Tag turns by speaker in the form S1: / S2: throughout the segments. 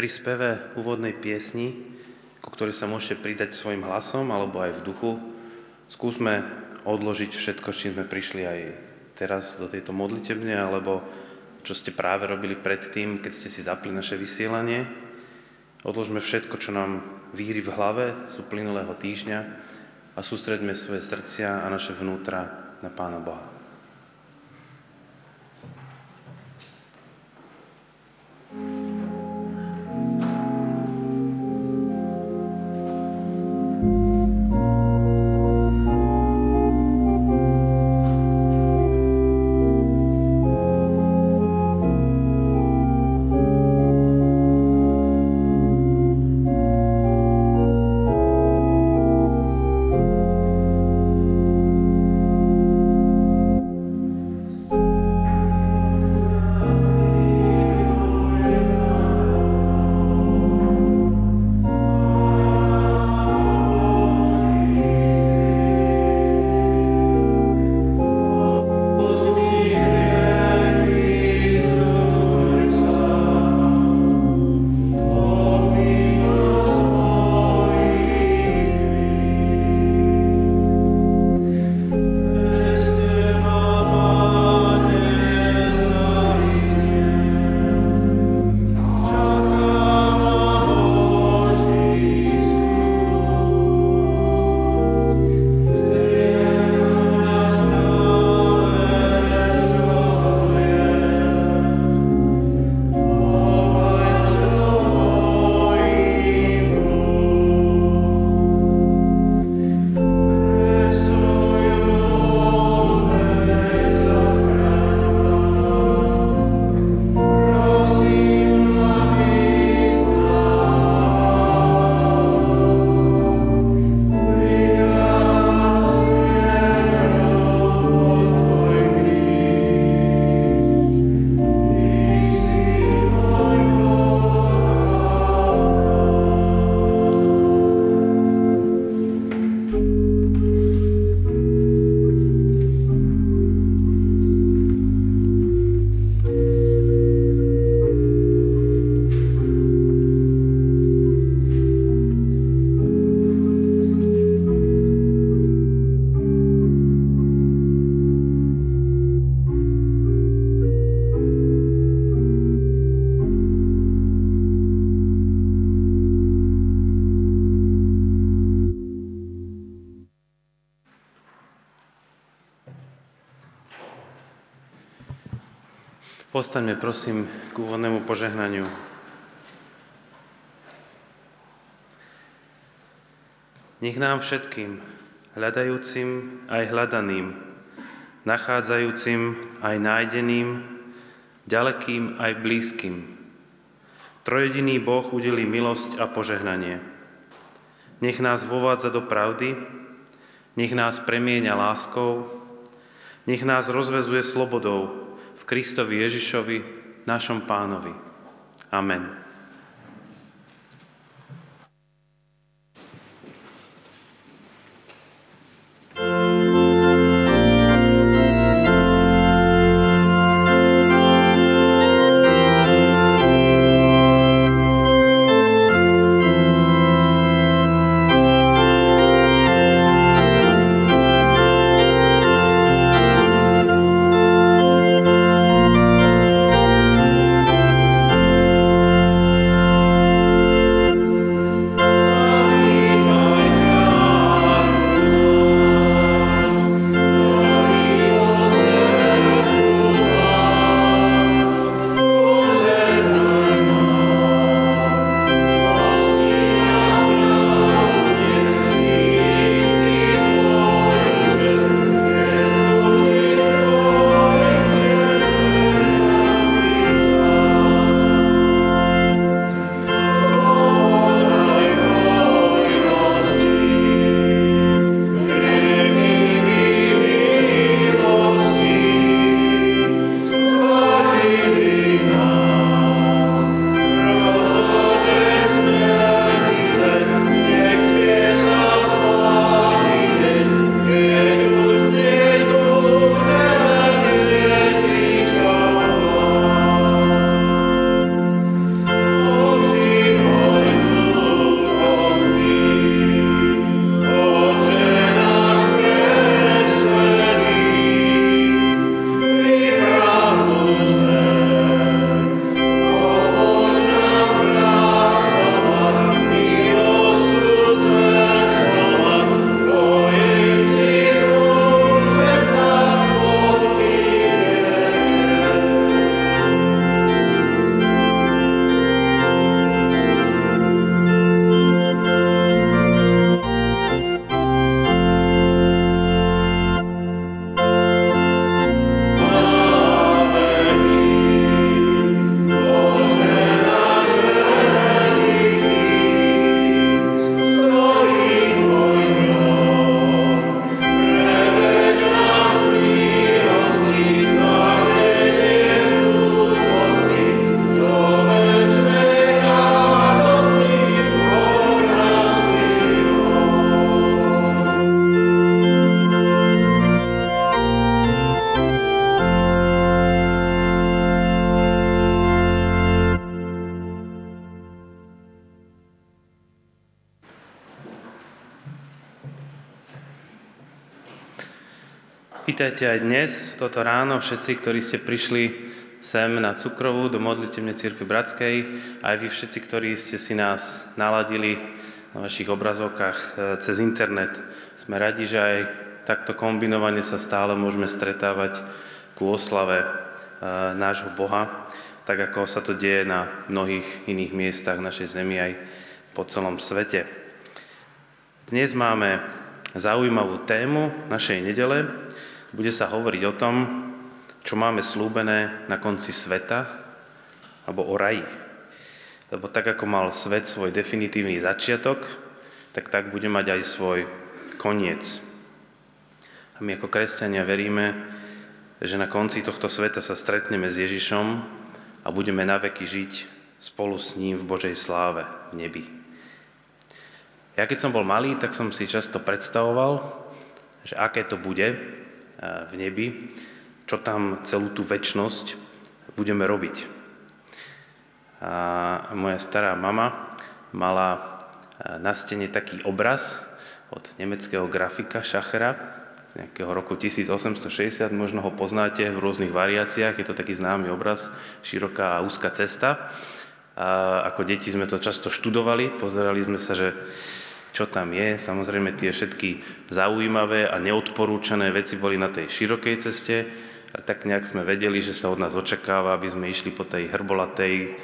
S1: Pri speve úvodnej piesni, ku ktorej sa môžete pridať svojim hlasom alebo aj v duchu, skúsme odložiť všetko, čím sme prišli aj teraz do tejto modlitebne, alebo čo ste práve robili predtým, keď ste si zapli naše vysielanie. Odložme všetko, čo nám víry v hlave z uplynulého týždňa a sústredme svoje srdcia a naše vnútra na Pána Boha. Postaňme prosím k úvodnému požehnaniu. Nech nám všetkým, hľadajúcim aj hľadaným, nachádzajúcim aj nájdeným, ďalekým aj blízkym, trojediný Boh udelí milosť a požehnanie. Nech nás vovádza do pravdy, nech nás premieňa láskou, nech nás rozvezuje slobodou, Kristovi Ježišovi, našom pánovi. Amen. Vítajte aj dnes, toto ráno, všetci, ktorí ste prišli sem na Cukrovú do modlitevnej církvy Bratskej, aj vy všetci, ktorí ste si nás naladili na vašich obrazovkách e, cez internet. Sme radi, že aj takto kombinovane sa stále môžeme stretávať ku oslave e, nášho Boha, tak ako sa to deje na mnohých iných miestach našej zemi aj po celom svete. Dnes máme zaujímavú tému našej nedele, bude sa hovoriť o tom, čo máme slúbené na konci sveta, alebo o raji. Lebo tak, ako mal svet svoj definitívny začiatok, tak tak bude mať aj svoj koniec. A my ako kresťania veríme, že na konci tohto sveta sa stretneme s Ježišom a budeme naveky žiť spolu s ním v Božej sláve v nebi. Ja keď som bol malý, tak som si často predstavoval, že aké to bude, v nebi, čo tam celú tú väčnosť budeme robiť. A moja stará mama mala na stene taký obraz od nemeckého grafika Schachera z nejakého roku 1860, možno ho poznáte v rôznych variáciách, je to taký známy obraz, široká a úzka cesta. A ako deti sme to často študovali, pozerali sme sa, že čo tam je. Samozrejme tie všetky zaujímavé a neodporúčané veci boli na tej širokej ceste, a tak nejak sme vedeli, že sa od nás očakáva, aby sme išli po tej hrbolatej,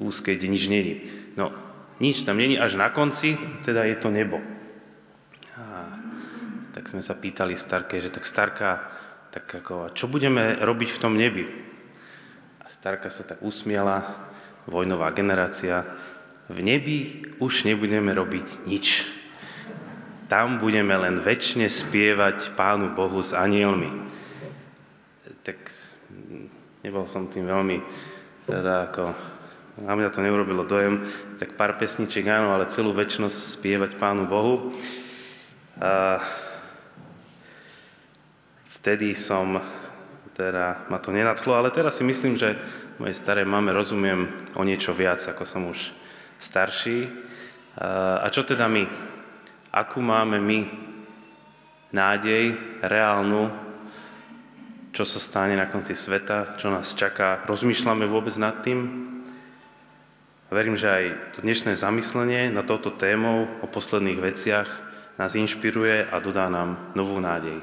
S1: úzkej, kde nič není. No, nič tam není, až na konci, teda je to nebo. A tak sme sa pýtali Starke, že tak Starka, tak ako, čo budeme robiť v tom nebi? A Starka sa tak usmiala, vojnová generácia, v nebi už nebudeme robiť nič. Tam budeme len väčšine spievať Pánu Bohu s anielmi. Tak nebol som tým veľmi, teda ako, na mňa to neurobilo dojem, tak pár pesničiek áno, ale celú väčšnosť spievať Pánu Bohu. A vtedy som, teda ma to nenadchlo, ale teraz si myslím, že mojej staré mame rozumiem o niečo viac, ako som už starší. A čo teda my? Akú máme my nádej reálnu, čo sa stane na konci sveta, čo nás čaká? Rozmýšľame vôbec nad tým? Verím, že aj to dnešné zamyslenie na touto témou o posledných veciach nás inšpiruje a dodá nám novú nádej.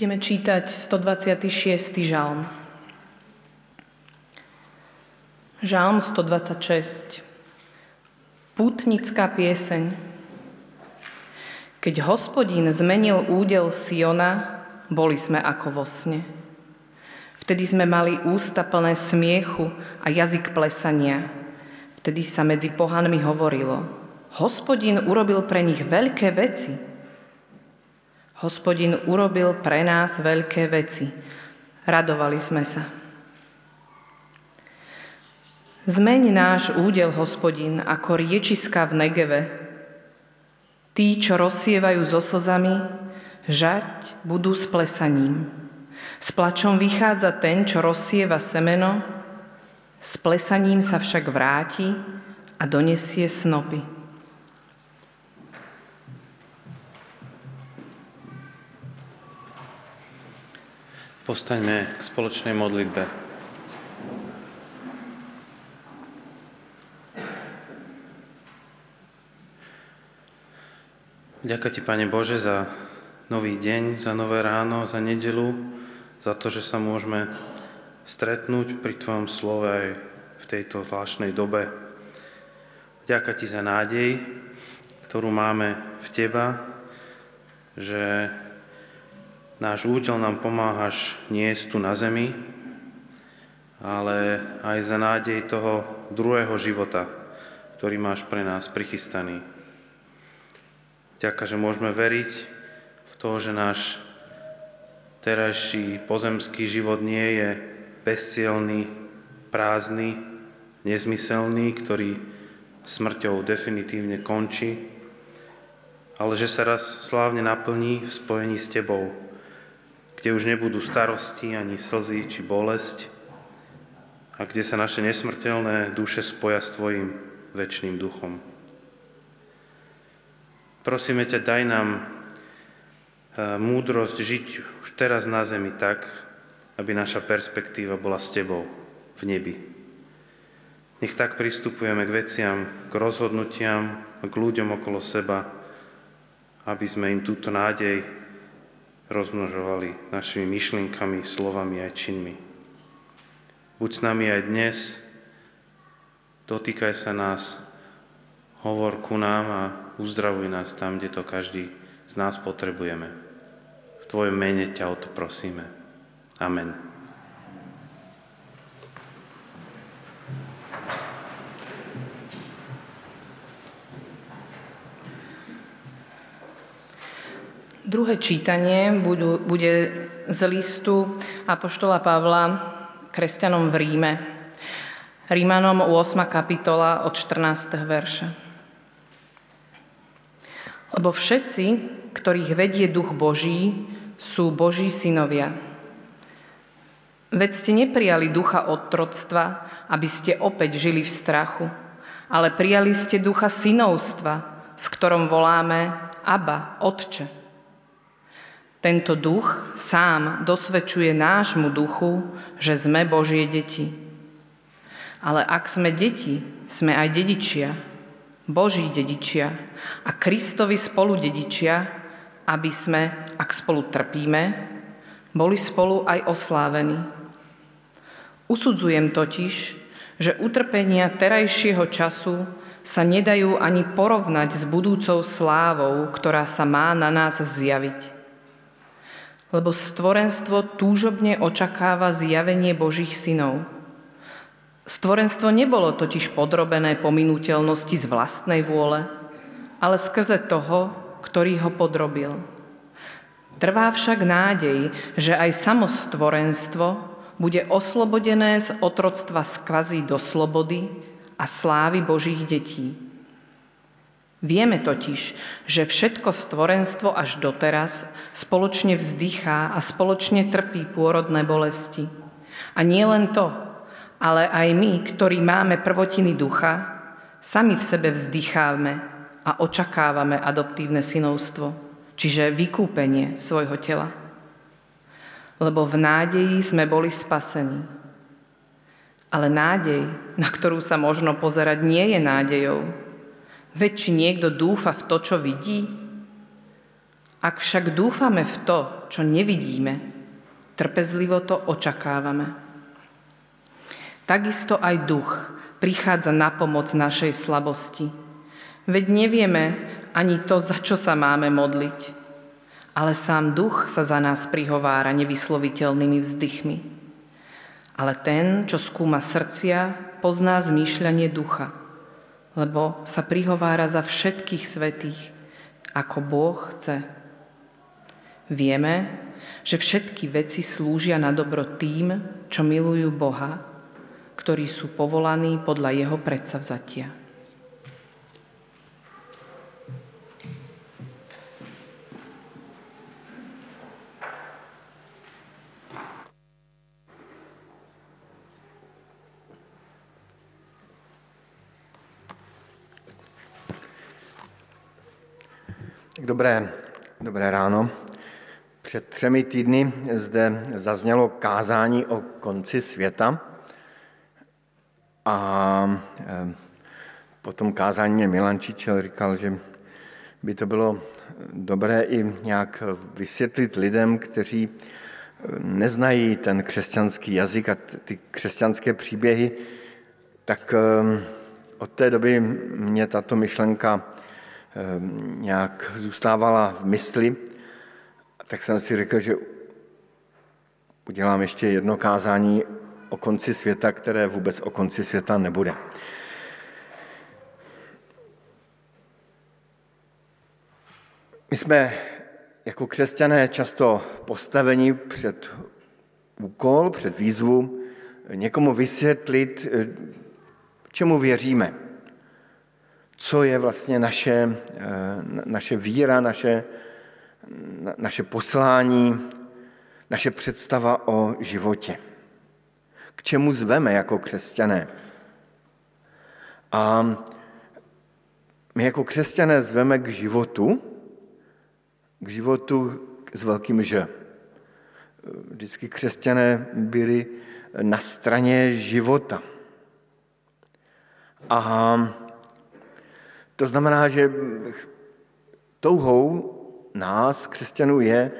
S2: Budeme čítať 126. žalm. Žalm 126. Pútnická pieseň. Keď hospodín zmenil údel Siona, boli sme ako vo sne. Vtedy sme mali ústa plné smiechu a jazyk plesania. Vtedy sa medzi pohanmi hovorilo, hospodín urobil pre nich veľké veci – Hospodin urobil pre nás veľké veci. Radovali sme sa. Zmeň náš údel, hospodin, ako riečiska v Negeve. Tí, čo rozsievajú so slzami, žať budú s plesaním. S plačom vychádza ten, čo rozsieva semeno, s plesaním sa však vráti a donesie snopy.
S1: Postaňme k spoločnej modlitbe. Ďakujem Ti, Pane Bože, za nový deň, za nové ráno, za nedelu, za to, že sa môžeme stretnúť pri Tvojom slove aj v tejto zvláštnej dobe. Ďakujem Ti za nádej, ktorú máme v Teba, že Náš údel nám pomáhaš niesť tu na zemi, ale aj za nádej toho druhého života, ktorý máš pre nás prichystaný. Ďakujem, že môžeme veriť v to, že náš terajší pozemský život nie je bezcielný, prázdny, nezmyselný, ktorý smrťou definitívne končí, ale že sa raz slávne naplní v spojení s Tebou, kde už nebudú starosti, ani slzy, či bolesť, a kde sa naše nesmrteľné duše spoja s Tvojim väčšným duchom. Prosíme ťa, daj nám e, múdrosť žiť už teraz na zemi tak, aby naša perspektíva bola s Tebou v nebi. Nech tak pristupujeme k veciam, k rozhodnutiam, k ľuďom okolo seba, aby sme im túto nádej rozmnožovali našimi myšlienkami, slovami aj činmi. Buď s nami aj dnes, dotýkaj sa nás, hovor ku nám a uzdravuj nás tam, kde to každý z nás potrebujeme. V Tvojom mene ťa o to prosíme. Amen.
S2: Druhé čítanie bude z listu Apoštola Pavla kresťanom v Ríme. Rímanom 8. kapitola od 14. verša. Lebo všetci, ktorých vedie duch Boží, sú Boží synovia. Veď ste neprijali ducha otroctva, aby ste opäť žili v strachu, ale prijali ste ducha synovstva, v ktorom voláme Abba, Otče. Tento duch sám dosvedčuje nášmu duchu, že sme Božie deti. Ale ak sme deti, sme aj dedičia, Boží dedičia a Kristovi spolu dedičia, aby sme, ak spolu trpíme, boli spolu aj oslávení. Usudzujem totiž, že utrpenia terajšieho času sa nedajú ani porovnať s budúcou slávou, ktorá sa má na nás zjaviť lebo stvorenstvo túžobne očakáva zjavenie Božích synov. Stvorenstvo nebolo totiž podrobené pominuteľnosti z vlastnej vôle, ale skrze toho, ktorý ho podrobil. Trvá však nádej, že aj samo stvorenstvo bude oslobodené z otroctva z kvazi do slobody a slávy Božích detí. Vieme totiž, že všetko stvorenstvo až doteraz spoločne vzdychá a spoločne trpí pôrodné bolesti. A nie len to, ale aj my, ktorí máme prvotiny ducha, sami v sebe vzdychávame a očakávame adoptívne synovstvo, čiže vykúpenie svojho tela. Lebo v nádeji sme boli spasení. Ale nádej, na ktorú sa možno pozerať, nie je nádejou, Veď či niekto dúfa v to, čo vidí? Ak však dúfame v to, čo nevidíme, trpezlivo to očakávame. Takisto aj duch prichádza na pomoc našej slabosti. Veď nevieme ani to, za čo sa máme modliť, ale sám duch sa za nás prihovára nevysloviteľnými vzdychmi. Ale ten, čo skúma srdcia, pozná zmýšľanie ducha, lebo sa prihovára za všetkých svetých, ako Boh chce. Vieme, že všetky veci slúžia na dobro tým, čo milujú Boha, ktorí sú povolaní podľa Jeho predsavzatia.
S3: Dobré, dobré ráno. Před třemi týdny zde zaznělo kázání o konci světa a eh, po tom kázání mě Milan Čičel říkal, že by to bylo dobré i nějak vysvětlit lidem, kteří eh, neznají ten křesťanský jazyk a ty křesťanské příběhy, tak eh, od té doby mě tato myšlenka nějak zůstávala v mysli tak jsem si řekl, že udělám ještě jedno kázání o konci světa, které vůbec o konci světa nebude. My jsme jako křesťané často postaveni před úkol, před výzvu někomu vysvětlit, čemu věříme. Co je vlastně naše, naše víra, naše, naše poslání, naše představa o životě. K čemu zveme jako křesťané? A my jako křesťané zveme k životu, k životu s velkým Ž. Vždycky křesťané byli na straně života. A to znamená, že touhou nás, křesťanů, je,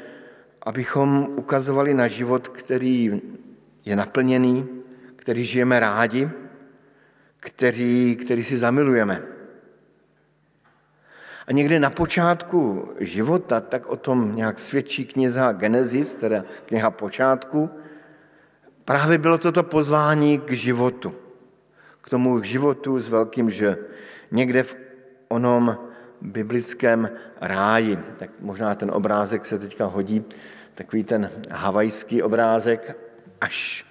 S3: abychom ukazovali na život, který je naplněný, který žijeme rádi, který, který si zamilujeme. A někde na počátku života, tak o tom nějak svědčí kniha Genesis, teda kniha počátku, právě bylo toto pozvání k životu. K tomu životu s velkým že. Někde v onom biblickém ráji. Tak možná ten obrázek se teďka hodí, takový ten havajský obrázek, až,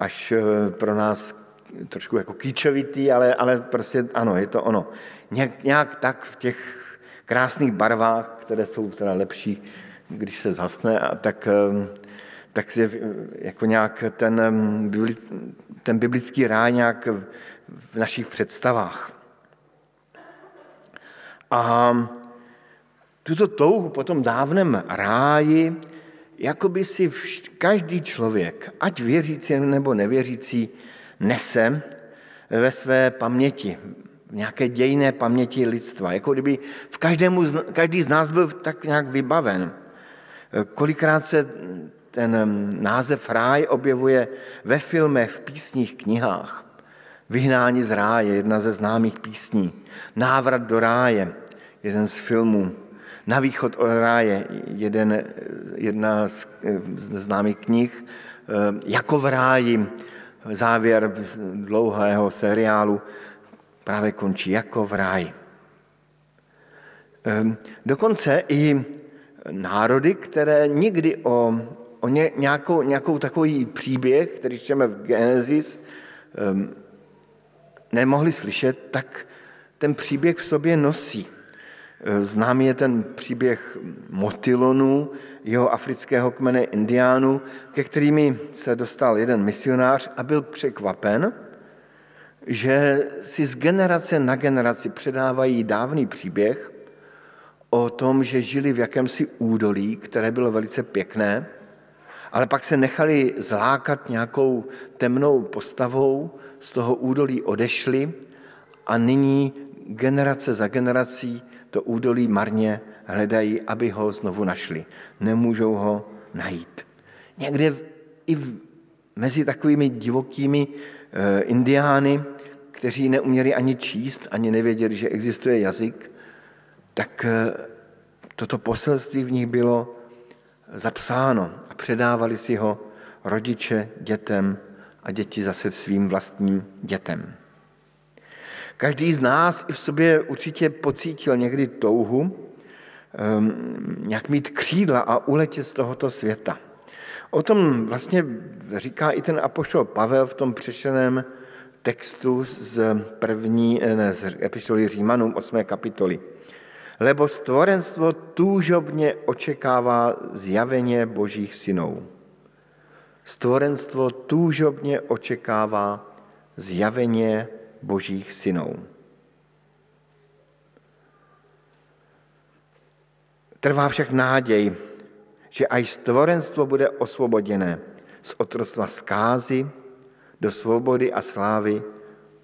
S3: až eh, pro nás trošku jako kýčovitý, ale, ale prostě ano, je to ono. Nějak, nějak tak v těch krásných barvách, které jsou teda lepší, když se zhasne, a tak, eh, tak je jako nějak ten, eh, ten biblický ráj nějak v našich představách. A tuto touhu po tom dávném ráji, jako by si každý člověk, ať věřící nebo nevěřící, nese ve své paměti, v nějaké dějné paměti lidstva. Jako kdyby v každému, každý z nás byl tak nějak vybaven. Kolikrát se ten název ráj objevuje ve filmech, v písních, knihách. Vyhnání z ráje, jedna ze známých písní. Návrat do ráje, jeden z filmů. Na východ od ráje, jeden, jedna z, známých knih. Jako v ráji, závěr dlouhého seriálu právě končí jako v ráji. Ehm, dokonce i národy, které nikdy o, o ně, nějakou, nějakou takový příběh, který čteme v Genesis, ehm, nemohli slyšet, tak ten příběh v sobě nosí. Ehm, známý je ten příběh Motilonu, jeho afrického kmene indiánů, ke kterými se dostal jeden misionář a byl překvapen, že si z generace na generaci předávají dávný příběh o tom, že žili v jakémsi údolí, které bylo velice pěkné, ale pak se nechali zlákat nějakou temnou postavou, z toho údolí odešli a nyní generace za generací to údolí marně hledají, aby ho znovu našli. Nemůžou ho najít. Někde i v, mezi takovými divokými e, indiány, kteří neuměli ani číst, ani nevěděli, že existuje jazyk, tak e, toto poselství v nich bylo zapsáno předávali si ho rodiče dětem a děti zase svým vlastním dětem. Každý z nás i v sobě určitě pocítil někdy touhu um, nějak mít křídla a uletět z tohoto světa. O tom vlastně říká i ten apoštol Pavel v tom přešeném textu z první, ne, z epištoly Římanům 8. kapitoly. Lebo stvorenstvo túžobně očekává zjaveně božích synů. Stvorenstvo túžobně očekává zjaveně božích synů. Trvá však náděj, že aj stvorenstvo bude osvoboděné z otroctva zkázy do svobody a slávy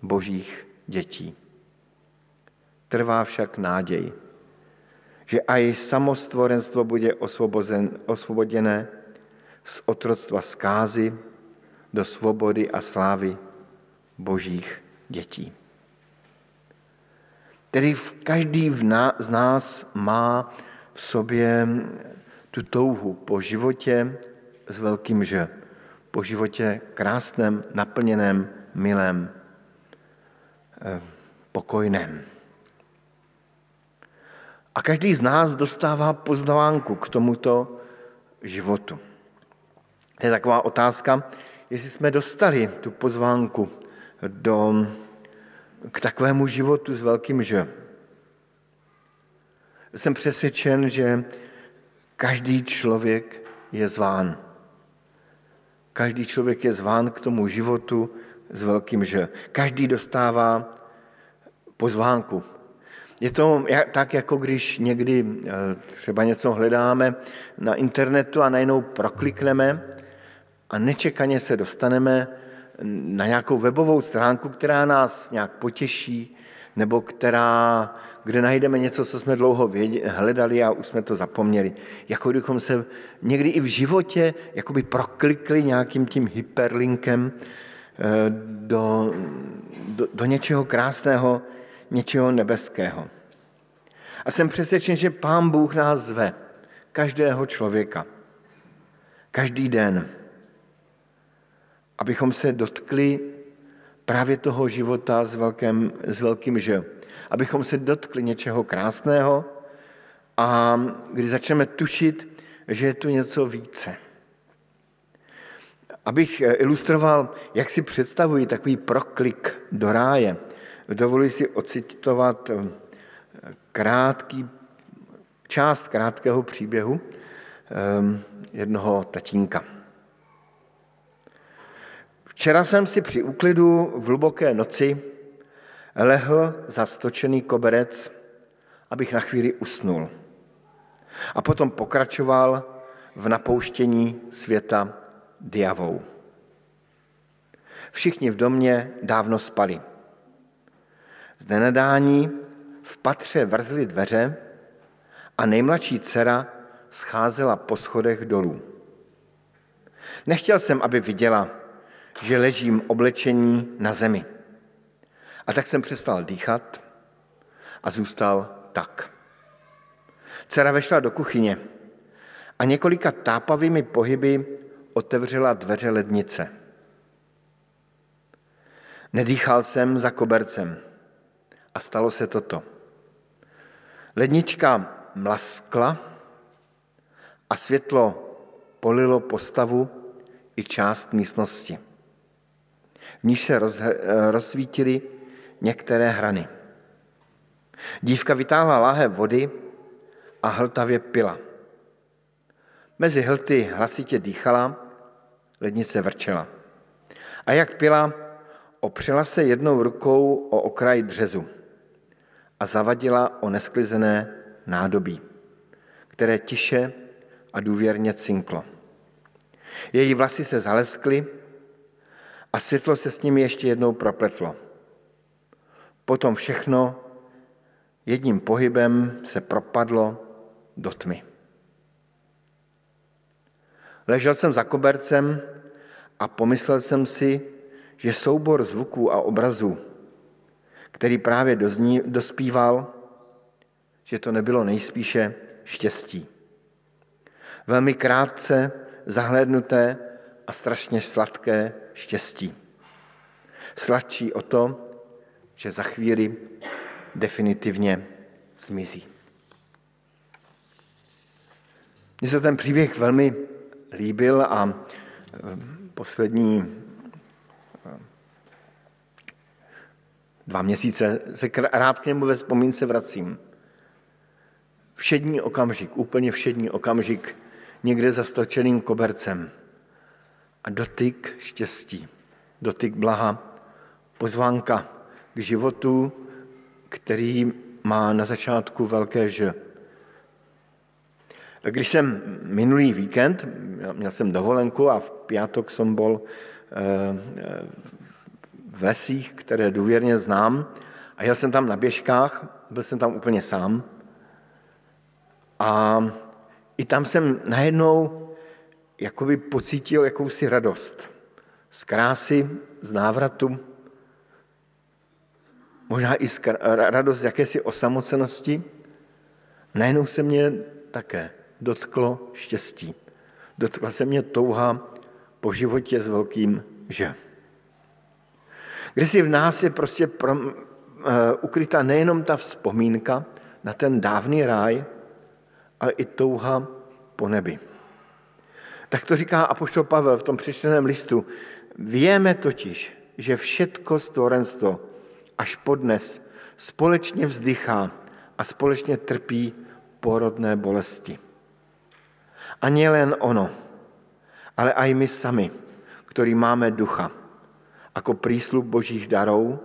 S3: božích dětí. Trvá však náděj, že aj samostvorenstvo bude osvoboděné z otroctva zkázy do svobody a slávy božích dětí. Tedy každý z nás má v sobě tu touhu po životě s velkým Ž, po životě krásném, naplněném, milém, eh, pokojném. A každý z nás dostává pozvánku k tomuto životu. To je taková otázka, jestli jsme dostali tu pozvánku do, k takovému životu s velkým Ž. Jsem přesvědčen, že každý člověk je zván. Každý člověk je zván k tomu životu s velkým Ž. Každý dostává pozvánku. Je to tak, jako když někdy eh, třeba něco hledáme na internetu a najednou proklikneme a nečekaně se dostaneme na nějakou webovou stránku, která nás nějak potěší, nebo která, kde najdeme něco, co jsme dlouho hledali a už jsme to zapomněli. Jako kdybychom se někdy i v životě jakoby proklikli nějakým tím hyperlinkem eh, do, do, do něčeho krásného, něčeho nebeského. A jsem přesvědčen, že Pán Bůh nás zve, každého člověka, každý den, abychom se dotkli právě toho života s, velkým, s velkým Ž. Abychom se dotkli něčeho krásného a kdy začneme tušit, že je tu něco více. Abych ilustroval, jak si představuji takový proklik do ráje, dovoluji si ocitovat eh, krátký, část krátkého příběhu eh, jednoho tatínka. Včera jsem si při úklidu v hluboké noci lehl za stočený koberec, abych na chvíli usnul. A potom pokračoval v napouštění světa diavou. Všichni v domě dávno spali. Z nenadání v patře vrzly dveře a nejmladší dcera scházela po schodech dolů. Nechtěl jsem, aby viděla, že ležím oblečení na zemi. A tak jsem přestal dýchat a zůstal tak. Dcera vešla do kuchyně a několika tápavými pohyby otevřela dveře lednice. Nedýchal jsem za kobercem a stalo se toto. Lednička mlaskla a světlo polilo postavu i část místnosti. V níž se roz, rozsvítily některé hrany. Dívka vytáhla láhev vody a hltavě pila. Mezi hlty hlasitě dýchala, lednice vrčela. A jak pila, opřela se jednou rukou o okraj dřezu a zavadila o nesklizené nádobí, které tiše a důvěrně cinklo. Její vlasy se zaleskly a světlo se s nimi ještě jednou propletlo. Potom všechno jedním pohybem se propadlo do tmy. Ležel jsem za kobercem a pomyslel jsem si, že soubor zvuků a obrazů, který právě dozní, dospíval, že to nebylo nejspíše štěstí. Velmi krátce zahlédnuté a strašně sladké štěstí. Sladší o to, že za chvíli definitivně zmizí. Mně se ten příběh velmi líbil a e, poslední dva měsíce se rád k němu ve vzpomínce vracím. Všední okamžik, úplně všední okamžik, někde za stočeným kobercem. A dotyk štěstí, dotyk blaha, pozvánka k životu, který má na začátku velké Ž. Když jsem minulý víkend, měl jsem dovolenku a v pátek jsem byl eh, eh, lesích, které důvěrně znám, a jel jsem tam na běžkách, byl jsem tam úplně sám. A i tam jsem najednou jakoby pocítil jakousi radost z krásy, z návratu, možná i z radost z jakési osamocenosti. Najednou se mě také dotklo štěstí. Dotkla se mě touha po životě s velkým že. Kde si v nás je prostě pro, uh, ukryta nejenom ta vzpomínka na ten dávný ráj, ale i touha po nebi. Tak to říká apoštol Pavel v tom přečteném listu. Víme totiž, že všetko stvorenstvo až podnes společně vzdychá a společně trpí porodné bolesti. A len ono, ale aj my sami, ktorí máme ducha, ako prísľub Božích darov,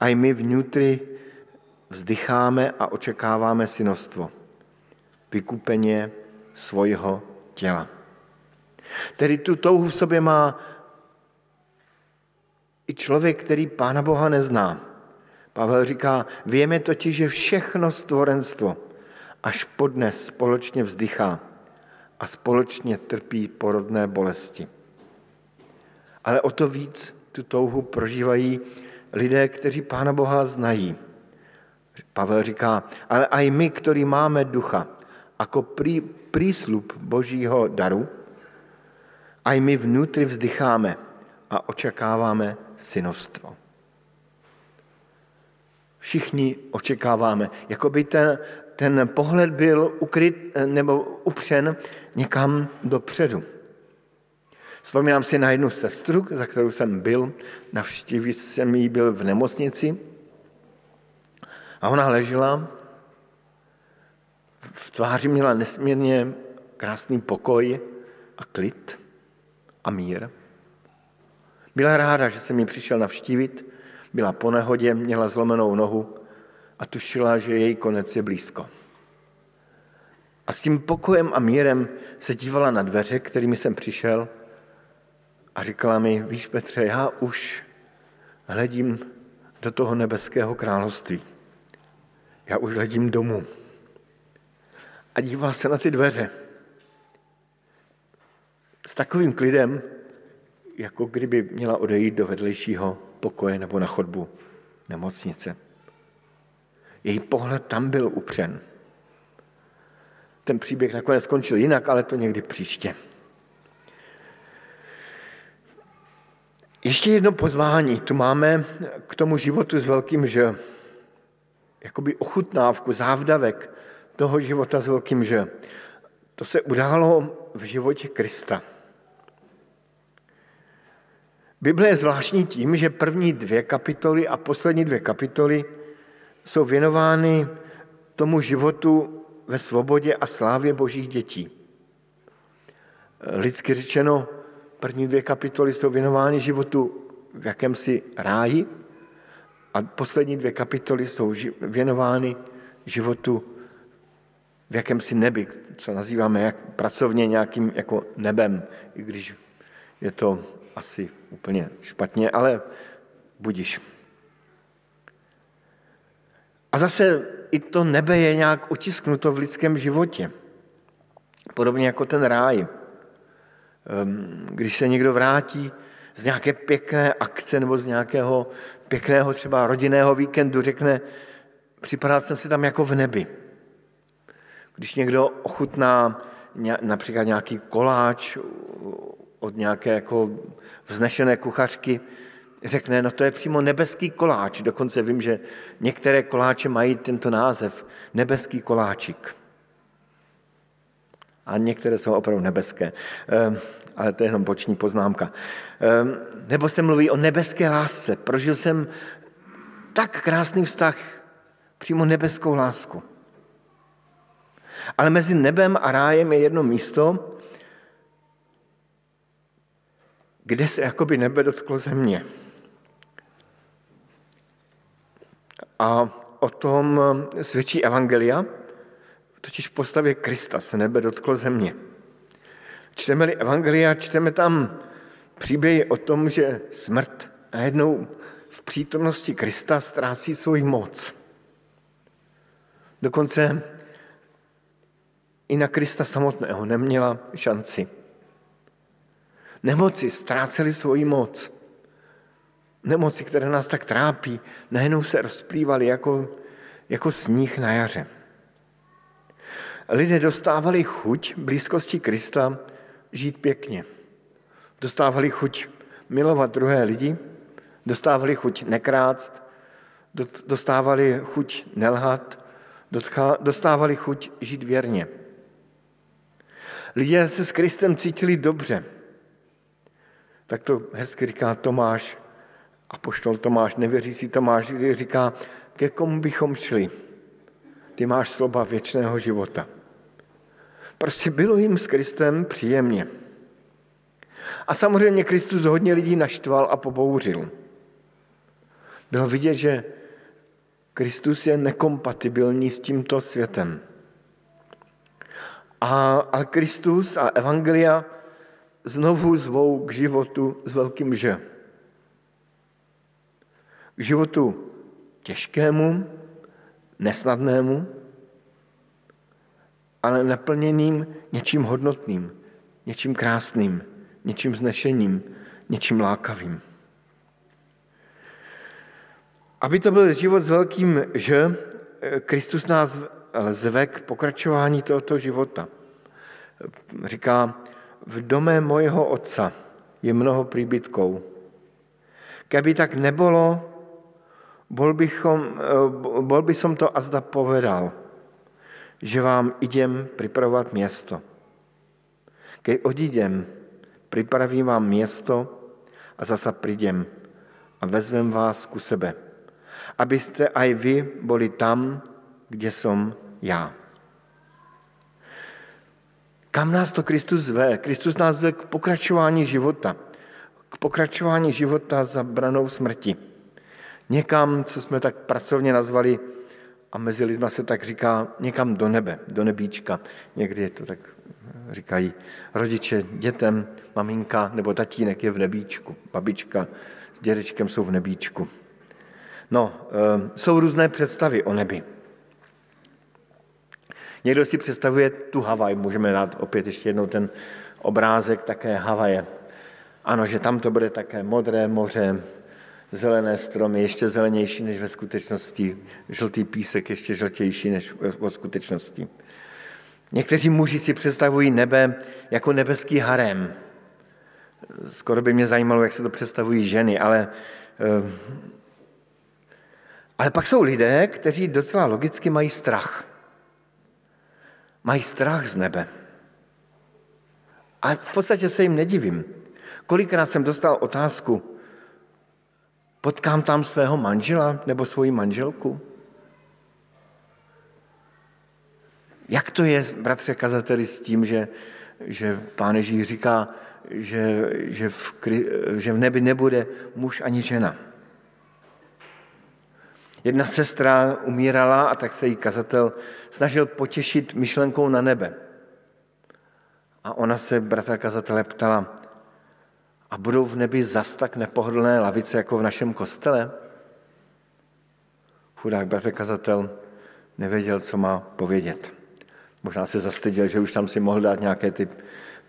S3: aj my vnútri vzdycháme a očekáváme synostvo, vykupenie svojho těla. Tedy tu touhu v sobě má i člověk, který Pána Boha nezná. Pavel říká, víme totiž, že všechno stvorenstvo až podnes společně vzdychá a společně trpí porodné bolesti. Ale o to víc tu touhu prožívají lidé, kteří Pána Boha znají. Pavel říká, ale i my, ktorí máme ducha, jako prí, prísľub Božího daru, aj my vnútri vzdycháme a očekáváme synovstvo. Všichni očekáváme, jako by ten, ten pohled byl ukryt nebo upřen někam dopředu. Vzpomínám si na jednu sestru, za kterou jsem byl, navštívit jsem jí byl v nemocnici a ona ležela, v tváři měla nesmírně krásný pokoj a klid a mír. Byla ráda, že jsem ji přišel navštívit, byla po nehodě, měla zlomenou nohu a tušila, že její konec je blízko. A s tím pokojem a mírem se dívala na dveře, kterými jsem přišel a říkala mi, víš Petře, já už hledím do toho nebeského království. Já už hledím domů. A dívala se na ty dveře. S takovým klidem, jako kdyby měla odejít do vedlejšího pokoje nebo na chodbu nemocnice. Její pohled tam byl upřen. Ten příběh nakonec skončil jinak, ale to někdy příště. Ještě jedno pozvání tu máme k tomu životu s velkým že. Jakoby ochutnávku, závdavek toho života s velkým že. To se událo v životě Krista. Bible je zvláštní tím, že první dvě kapitoly a poslední dvě kapitoly jsou věnovány tomu životu ve svobodě a slávě božích dětí. Lidsky řečeno, první dvě kapitoly jsou věnovány životu v jakémsi ráji a poslední dvě kapitoly jsou věnovány životu v jakémsi nebi, co nazýváme jak pracovně nějakým jako nebem, i když je to asi úplně špatně, ale budiš. A zase i to nebe je nějak utisknuto v lidském životě. Podobně jako ten ráj. Ehm, když se někdo vrátí z nějaké pěkné akce nebo z nějakého pěkného třeba rodinného víkendu, řekne, připadal jsem si tam jako v nebi. Když někdo ochutná například nějaký koláč od nějaké jako vznešené kuchařky, řekne, no to je přímo nebeský koláč. Dokonce vím, že některé koláče mají tento název, nebeský koláčik. A některé jsou opravdu nebeské, ehm, ale to je jenom boční poznámka. Ehm, nebo se mluví o nebeské lásce. Prožil jsem tak krásný vztah, přímo nebeskou lásku. Ale mezi nebem a rájem je jedno místo, kde se jakoby nebe dotklo země. A o tom svědčí Evangelia, totiž v postavě Krista se nebe dotklo země. Čteme-li Evangelia, čteme tam příběhy o tom, že smrt najednou v přítomnosti Krista ztrácí svoji moc. Dokonce i na Krista samotného neměla šanci. Nemoci ztrácely svoji moc. Nemoci, které nás tak trápí, najednou se rozplývaly jako, jako sníh na jaře. Lidé dostávali chuť blízkosti Krista žít pěkně. Dostávali chuť milovat druhé lidi, dostávali chuť nekrást, dostávali chuť nelhat, dostávali chuť žít věrně. Lidé se s Kristem cítili dobře. Tak to hezky říká Tomáš, a poštol Tomáš, nevěřící Tomáš, říká, ke komu bychom šli? Ty máš slova věčného života. Prostě bylo jim s Kristem příjemně. A samozřejmě Kristus hodně lidí naštval a pobouřil. Bylo vidět, že Kristus je nekompatibilní s tímto světem. A, a Kristus a Evangelia znovu zvou k životu s velkým Ž. K životu těžkému, nesnadnému, ale naplněným něčím hodnotným, něčím krásným, něčím znešením, něčím lákavým. Aby to byl život s velkým Ž, Kristus nás zve k pokračování tohoto života. Říká, v dome mojeho otca je mnoho príbytkov. Keby tak nebolo, bol, bychom, bol by som to azda povedal, že vám idem pripravovat město. Keď odídem, pripravím vám město a zasa prídem a vezmem vás ku sebe, abyste aj vy boli tam, kde som já. Kam nás to Kristus zve? Kristus nás zve k pokračování života. K pokračování života za branou smrti. Někam, co jsme tak pracovně nazvali, a mezi lidma se tak říká, někam do nebe, do nebíčka. Někdy je to tak říkají rodiče dětem, maminka nebo tatínek je v nebíčku, babička s dědečkem jsou v nebíčku. No, eh, jsou různé představy o nebi. Někdo si představuje tu Havaj, můžeme dát opět ještě jednou ten obrázek také Havaje. Ano, že tam to bude také modré moře, zelené stromy, ještě zelenější než ve skutečnosti, žltý písek ještě žltější než ve skutečnosti. Někteří muži si představují nebe jako nebeský harem. Skoro by mě zajímalo, jak se to představují ženy, ale, eh, ale pak jsou lidé, kteří docela logicky mají strach mají strach z nebe. A v podstatě se jim nedivím. Kolikrát jsem dostal otázku, potkám tam svého manžela nebo svoji manželku? Jak to je, bratře kazateli, s tím, že, že pán Ježíš říká, že, že, v, že v nebi nebude muž ani žena? Jedna sestra umírala a tak se jí kazatel snažil potěšit myšlenkou na nebe. A ona se bratra kazatele ptala, a budou v nebi zas tak nepohodlné lavice jako v našem kostele? Chudák bratr kazatel nevěděl, co má povědět. Možná se zastyděl, že už tam si mohl dát nějaké ty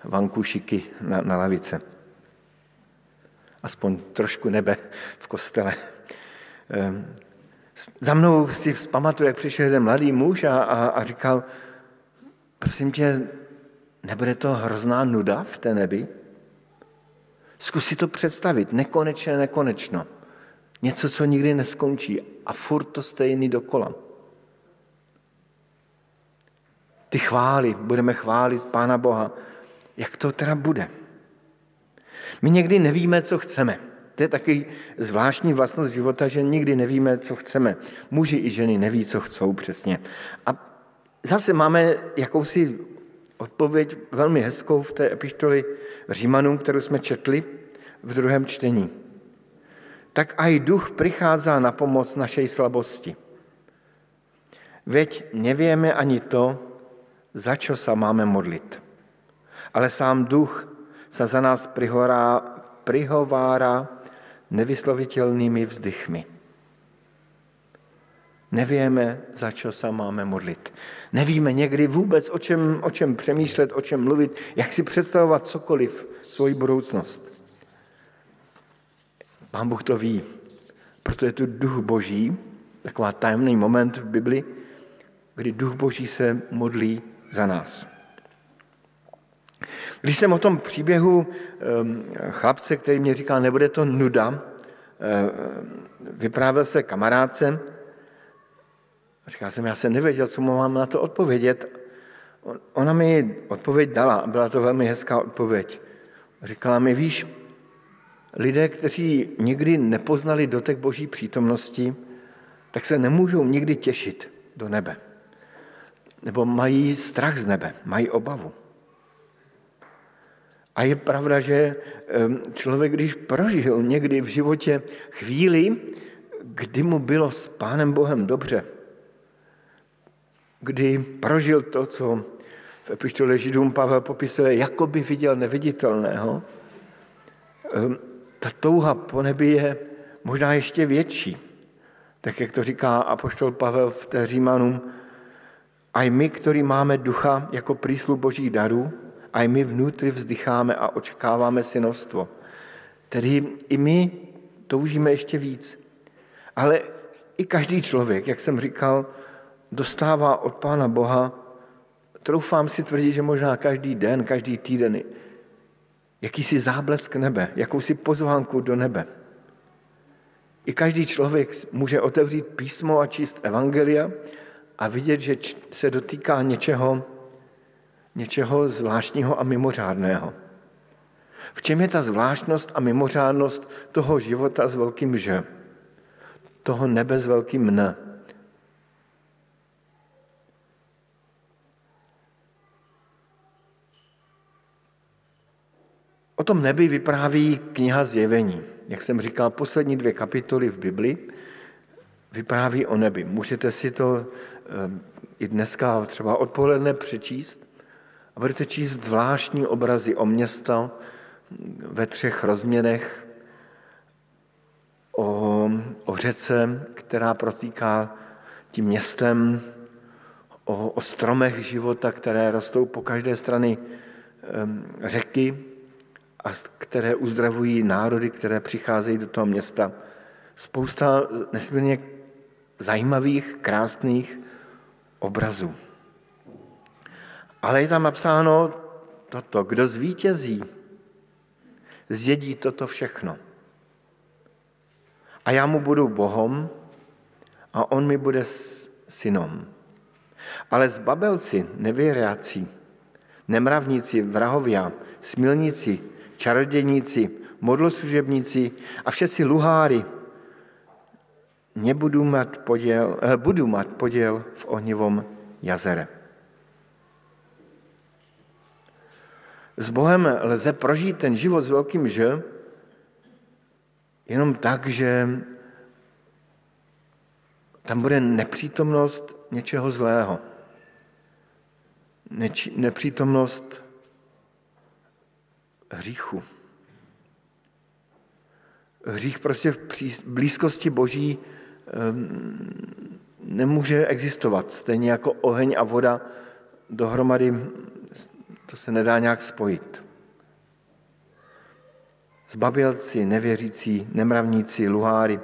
S3: vankušiky na, na lavice. Aspoň trošku nebe v kostele. Ehm, za mnou si pamatuju, jak přišel jeden mladý muž a, a, a říkal, prosím tě, nebude to hrozná nuda v té nebi? Zkus si to představit, nekonečně, nekonečno. Něco, co nikdy neskončí a furt to stejný dokola. Ty chvály, budeme chválit Pána Boha. Jak to teda bude? My někdy nevíme, co chceme. To je taky zvláštní vlastnost života, že nikdy nevíme, co chceme. Muži i ženy neví, co chcou přesně. A zase máme jakousi odpověď velmi hezkou v té epištoli Římanům, kterou jsme četli v druhém čtení. Tak aj duch přichází na pomoc našej slabosti. Veď nevíme ani to, za čo sa máme modlit. Ale sám duch sa za nás prihovára, prihovára nevyslovitelnými vzdychmi. Nevíme, za čo sa máme modlit. Nevíme někdy vůbec, o čem, o čem přemýšlet, o čem mluvit, jak si představovat cokoliv, svoji budoucnost. Pán Bůh to ví, proto je tu duch boží, taková tajemný moment v Bibli, kdy duch boží se modlí za nás. Když jsem o tom příběhu ehm, chlapce, který mě říkal, nebude to nuda, ehm, vyprávěl své kamarádce, říkal jsem, já jsem nevěděl, co mu mám na to odpovědět. Ona mi odpověď dala a byla to velmi hezká odpověď. Říkala mi, víš, lidé, kteří nikdy nepoznali dotek boží přítomnosti, tak se nemůžou nikdy těšit do nebe nebo mají strach z nebe, mají obavu. A je pravda, že člověk, když prožil někdy v životě chvíli, kdy mu bylo s Pánem Bohem dobře, kdy prožil to, co v epištole Židům Pavel popisuje, jako by viděl neviditelného, ta touha po nebi je možná ještě větší. Tak jak to říká apoštol Pavel v té Římanům, aj my, ktorí máme ducha jako príslu Božích darů, aj my vnútri vzdycháme a očekáváme synovstvo. Tedy i my toužíme ještě víc. Ale i každý člověk, jak jsem říkal, dostává od Pána Boha, troufám si tvrdit, že možná každý den, každý týden, jakýsi záblesk nebe, jakousi pozvánku do nebe. I každý člověk může otevřít písmo a číst evangelia a vidět, že se dotýká něčeho, něčeho zvláštního a mimořádného. V čem je ta zvláštnost a mimořádnost toho života s velkým Ž? Toho nebe s velkým N? O tom nebi vypráví kniha Zjevení. Jak jsem říkal, poslední dvě kapitoly v Bibli vypráví o nebi. Můžete si to Ehm, i dneska třeba odpoledne přečíst a budete číst zvláštní obrazy o města ve třech rozměrech, o, o řece, která protýká tím městem, o, o stromech života, které rostou po každé strany um, řeky a které uzdravují národy, které přicházejí do toho města. Spousta nesmírně zajímavých, krásných obrazu. Ale je tam napsáno toto, kdo zvítězí, zjedí toto všechno. A já mu budu Bohom a on mi bude synom. Ale zbabelci, nevěráci, nemravníci, vrahovia, smilníci, čarodějníci, modloslužebníci a všetci luhári nebudu mít podíl, eh, budu mít podíl v ohnivom jazere. S Bohem lze prožít ten život s velkým Ž jenom tak, že tam bude nepřítomnost něčeho zlého. Nepřítomnost hříchu. Hřích prostě v blízkosti Boží nemůže existovat. Stejně jako oheň a voda dohromady, to se nedá nějak spojit. Zbabělci, nevěřící, nemravníci, luháry,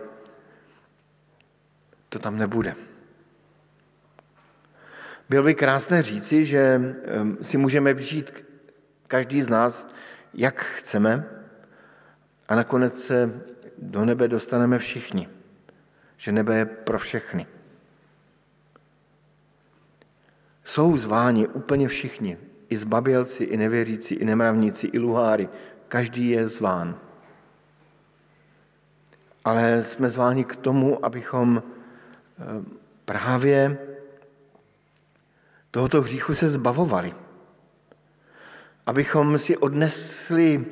S3: to tam nebude. Bylo by krásné říci, že si můžeme žít každý z nás, jak chceme, a nakonec se do nebe dostaneme všichni. Že nebe je pro všechny. Jsou zváni úplně všichni, i zbabělci, i nevěřící, i nemravníci, i luháry. Každý je zván. Ale jsme zváni k tomu, abychom eh, právě tohoto hříchu se zbavovali. Abychom si odnesli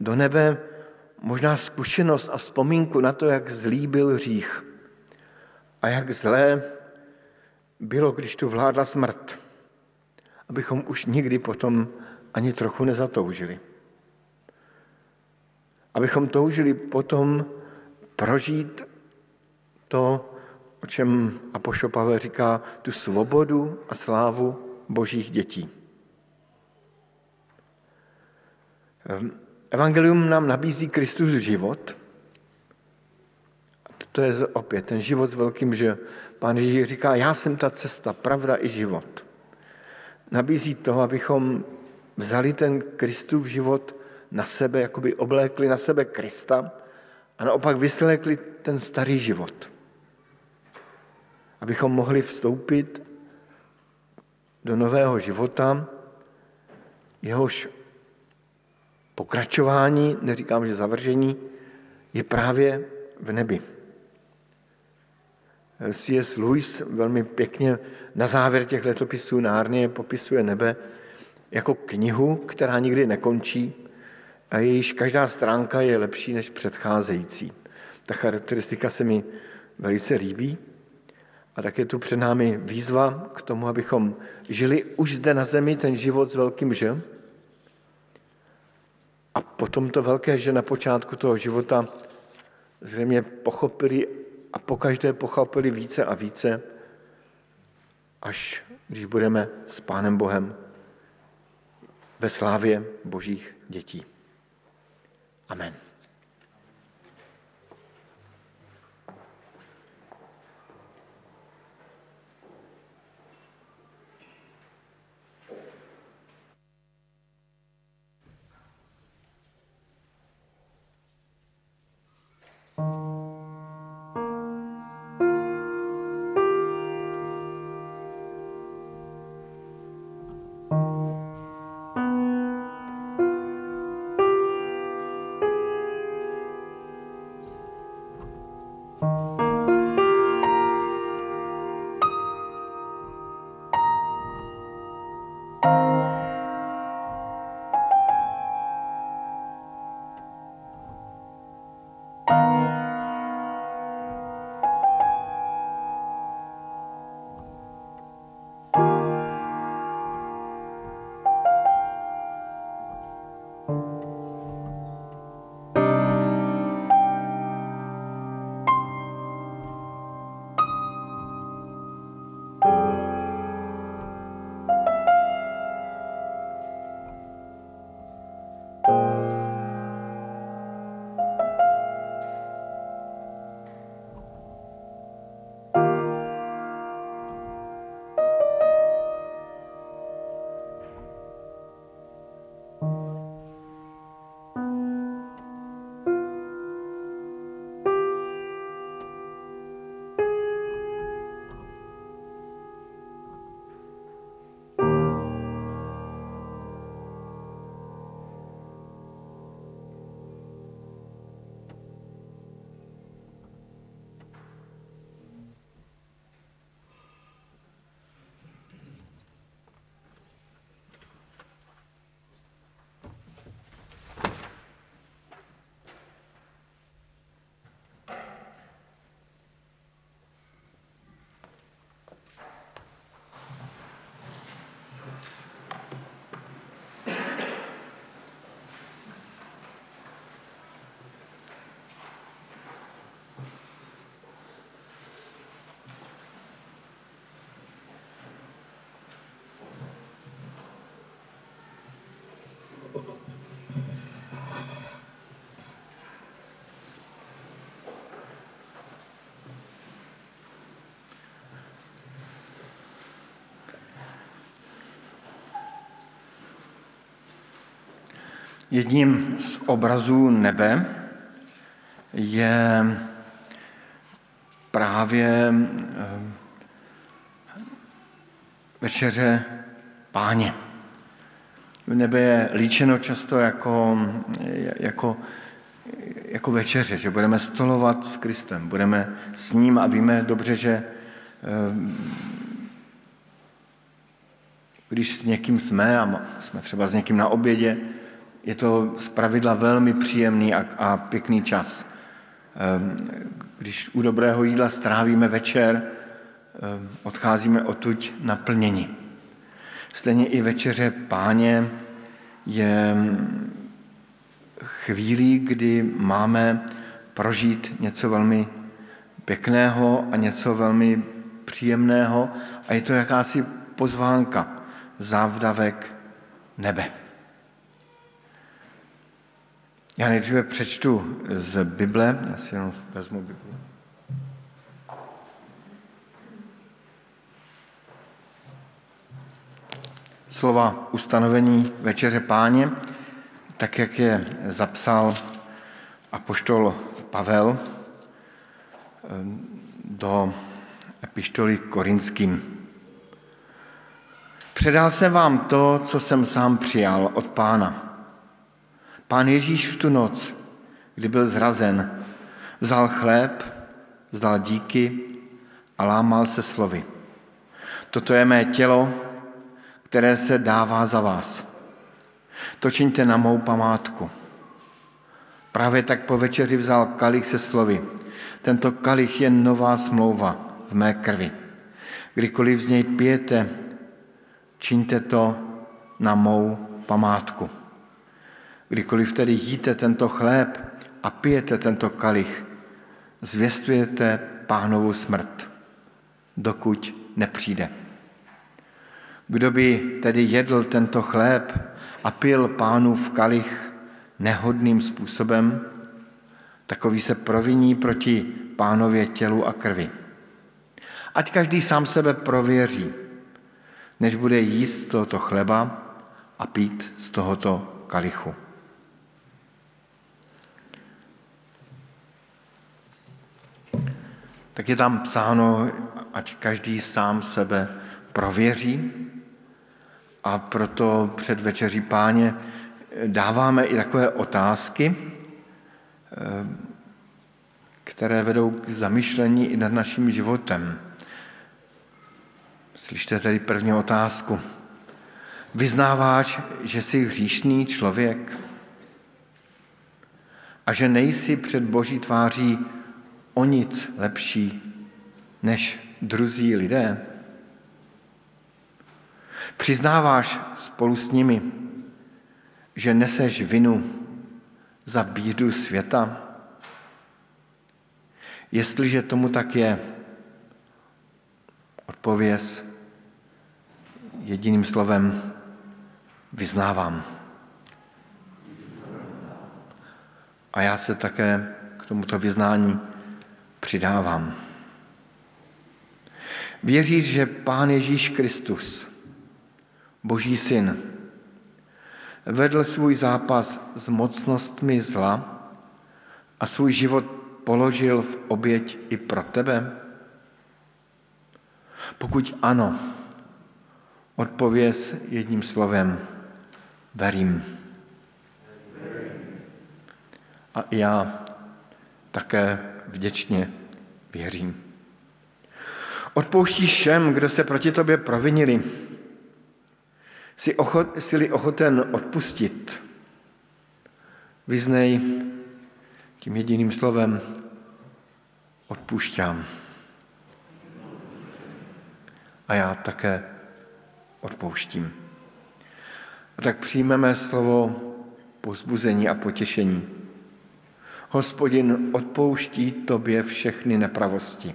S3: do nebe možná zkušenost a vzpomínku na to, jak zlý byl hřích a jak zlé bylo, když tu vládla smrt. Abychom už nikdy potom ani trochu nezatoužili. Abychom toužili potom prožít to, o čem Apoštol Pavel říká, tu svobodu a slávu božích dětí. Ehm, evangelium nám nabízí Kristus život. To je opět ten život s velkým, že pán Ježíš říká, já jsem ta cesta, pravda i život. Nabízí to, abychom vzali ten Kristův život na sebe, jakoby oblékli na sebe Krista a naopak vyslékli ten starý život abychom mohli vstoupit do nového života, jehož pokračování, neříkám, že zavržení, je právě v nebi. C.S. Lewis velmi pěkně na závěr těch letopisů Nárnie popisuje nebe jako knihu, která nikdy nekončí a jejíž každá stránka je lepší než předcházející. Ta charakteristika se mi velice líbí. A tak je tu před námi výzva k tomu, abychom žili už zde na zemi ten život s velkým že. A potom to velké že na počátku toho života zřejmě pochopili a pokaždé pochopili více a více, až když budeme s Pánem Bohem ve slávě božích dětí. Amen. Bye. Jedním z obrazů nebe je právě eh, večeře páně. Nebe je líčeno často jako, jako, jako večeře, že budeme stolovat s Kristem, budeme s ním a víme dobře, že eh, když s někým jsme a jsme třeba s někým na obědě, je to z pravidla velmi příjemný a, a pěkný čas. Ehm, když u dobrého jídla strávíme večer, ehm, odcházíme odtuď naplněni. Stejně i večeře páně je chvílí, kdy máme prožít něco velmi pěkného a něco velmi příjemného a je to jakási pozvánka, závdavek nebe. Já nejdříve přečtu z Bible, já si jenom vezmu Bibli. Slova ustanovení Večeře páně, tak jak je zapsal apoštol Pavel eh, do epištoly korinským. Předal jsem vám to, co jsem sám přijal od pána – Pán Ježíš v tu noc, kdy byl zrazen, vzal chléb, vzdal díky a lámal se slovy. Toto je mé tělo, které se dává za vás. To čiňte na mou památku. Právě tak po večeři vzal kalich se slovy. Tento kalich je nová smlouva v mé krvi. Kdykoliv z něj pijete, čiňte to na mou památku. Kdykoliv tedy jíte tento chléb a pijete tento kalich, zvěstujete pánovu smrt, dokud nepřijde. Kdo by tedy jedl tento chléb a pil pánův kalich nehodným způsobem, takový se proviní proti pánově tělu a krvi. Ať každý sám sebe prověří, než bude jíst z tohoto chleba a pít z tohoto kalichu. Tak je tam psáno, ať každý sám sebe prověří. A proto před večeří páně dáváme i takové otázky, eh, které vedou k zamyšlení i nad naším životem. Slyšte tedy první otázku. Vyznáváš, že jsi hříšný člověk a že nejsi před Boží tváří o nic lepší než druzí lidé? Přiznáváš spolu s nimi, že neseš vinu za bídu světa? Jestliže tomu tak je, odpověz jediným slovem vyznávám. A já se také k tomuto vyznání přidávám. Věříš, že Pán Ježíš Kristus, Boží syn, vedl svůj zápas s mocnostmi zla a svůj život položil v oběť i pro tebe? Pokud ano, odpověz jedním slovem, verím. A já také vděčně věřím. Odpouštíš všem, kdo se proti tobě provinili. Jsi, ochot, jsi ochoten odpustit. Vyznej tím jediným slovem odpušťám. A já také odpouštím. A tak přijmeme slovo pozbuzení a potěšení. Hospodin odpouští tobě všechny nepravosti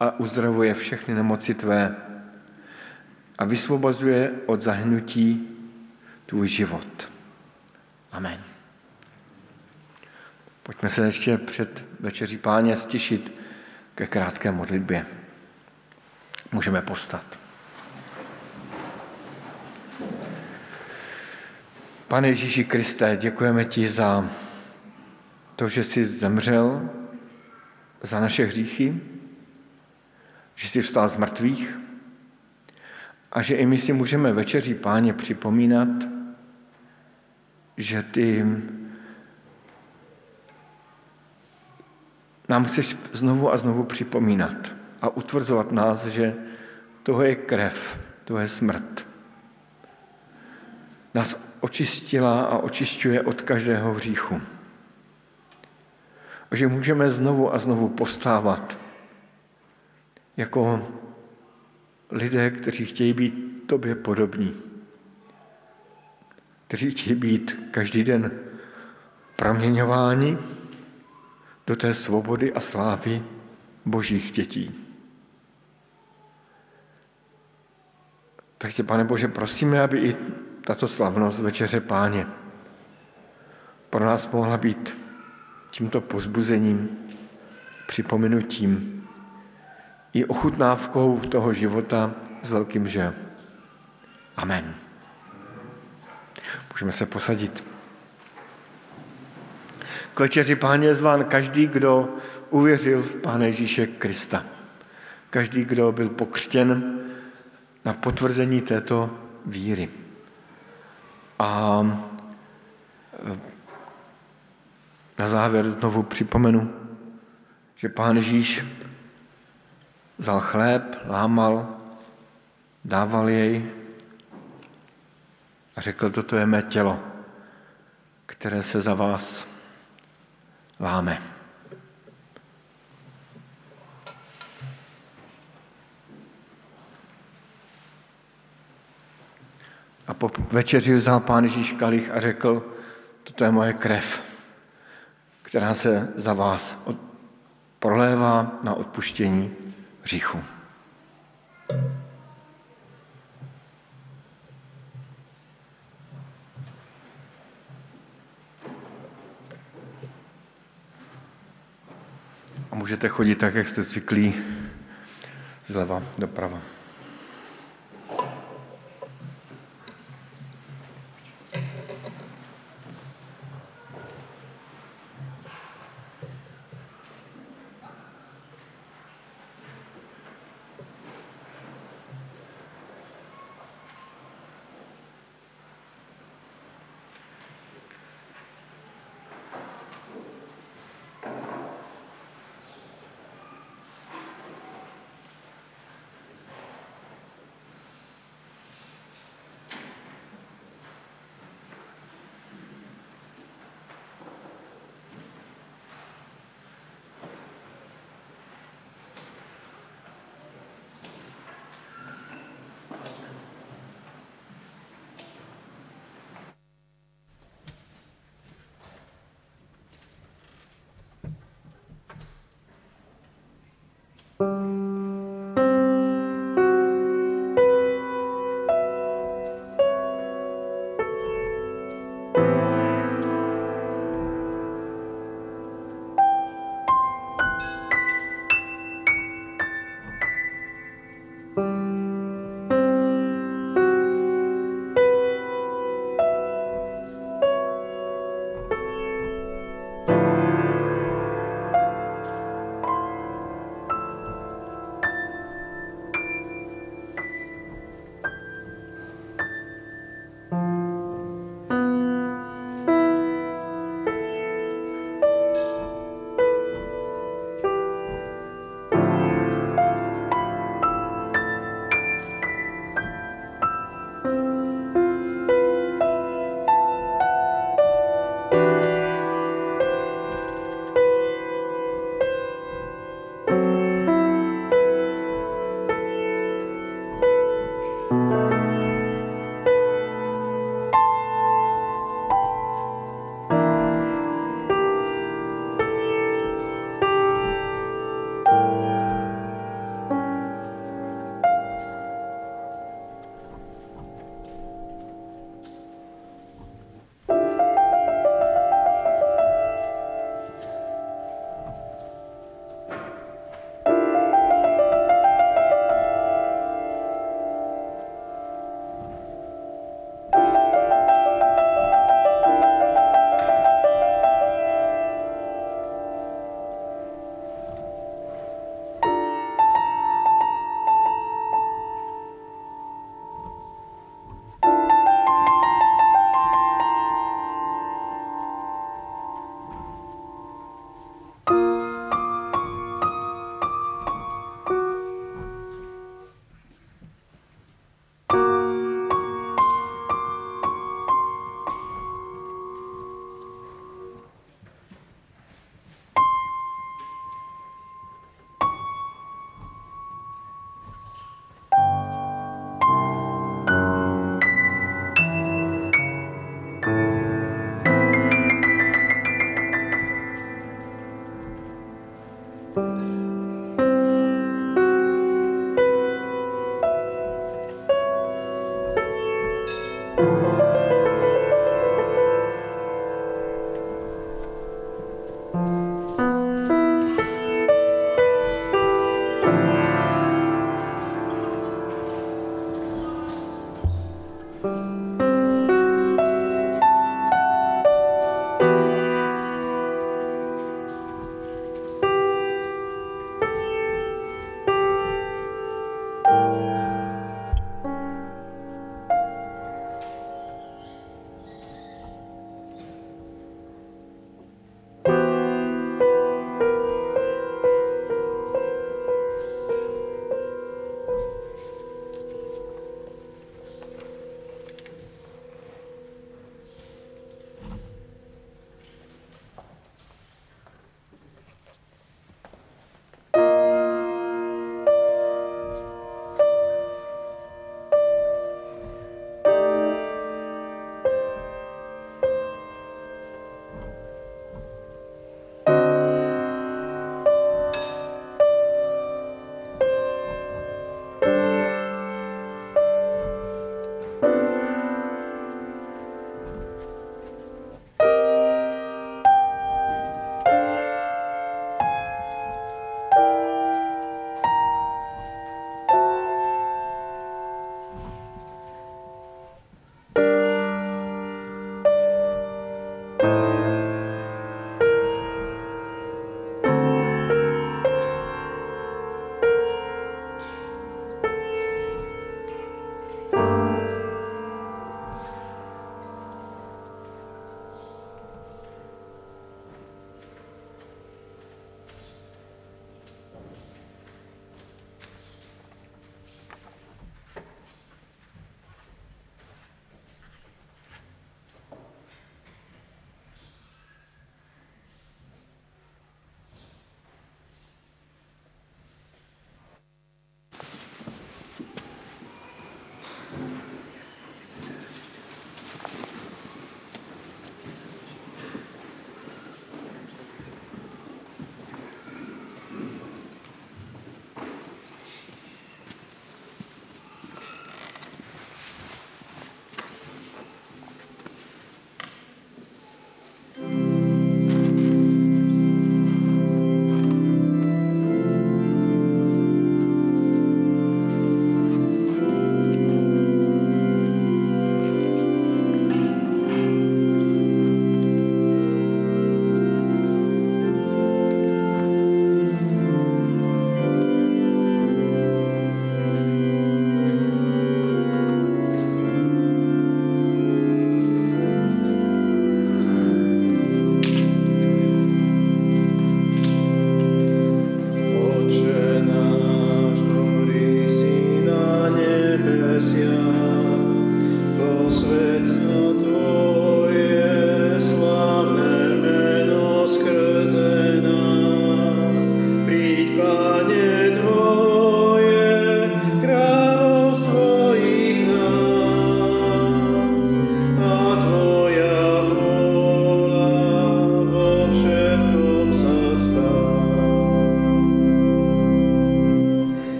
S3: a uzdravuje všechny nemoci tvé a vysvobozuje od zahnutí tvůj život. Amen. Pojďme se ještě před večeří páně stišit ke krátké modlitbě. Můžeme povstat. Pane Ježíši Kriste, děkujeme ti za to, že jsi zemřel za naše hříchy, že jsi vstal z mrtvých a že i my si můžeme večeří páně připomínat, že ty nám chceš znovu a znovu připomínat a utvrzovat nás, že toho je krev, toho je smrt. Nás očistila a očišťuje od každého hříchu. A že můžeme znovu a znovu povstávat jako lidé, kteří chtějí být tobě podobní, kteří chtějí být každý den proměňováni do té svobody a slávy božích dětí. Tak tě, pane Bože, prosíme, aby i tato slavnost Večeře Páně pro nás mohla být tímto pozbuzením, připomenutím i ochutnávkou toho života s velkým že. Amen. Můžeme se posadit. K večeři páně je zván každý, kdo uvěřil v Pána Ježíše Krista. Každý, kdo byl pokřtěn na potvrzení této víry. A na závěr znovu připomenu, že Pán Ježíš vzal chléb, lámal, dával jej a řekl, toto je mé tělo, které se za vás láme. A po večeři vzal pán Ježíš kalich a řekl, toto je moje krev, která se za vás prolévá na odpuštění hříchu. A můžete chodit tak, jak jste zvyklí, zleva doprava.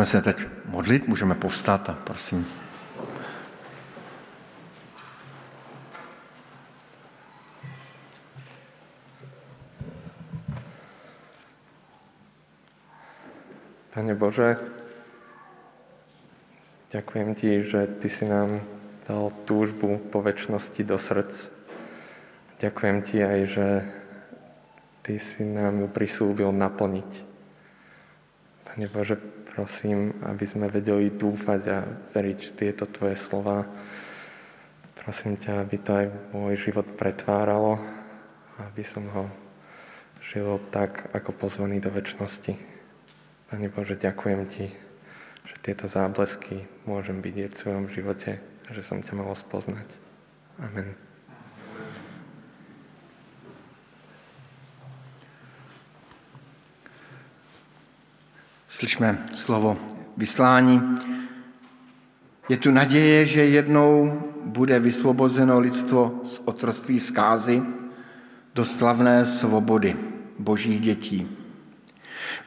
S3: Budeme se teď modlit, můžeme povstat a prosím.
S4: Pane Bože, ďakujem Ti, že Ty si nám dal túžbu po väčšnosti do srdc. Ďakujem Ti aj, že Ty si nám ju prislúbil naplniť. Pane Bože, prosím, aby sme vedeli dúfať a veriť tieto Tvoje slova. Prosím ťa, aby to aj môj život pretváralo, aby som ho žil tak, ako pozvaný do väčšnosti. Pane Bože, ďakujem Ti, že tieto záblesky môžem vidieť v svojom živote, že som ťa mohol spoznať. Amen.
S3: Slyšme slovo vyslání. Je tu naděje, že jednou bude vysvobozeno lidstvo z otroství zkázy do slavné svobody božích dětí.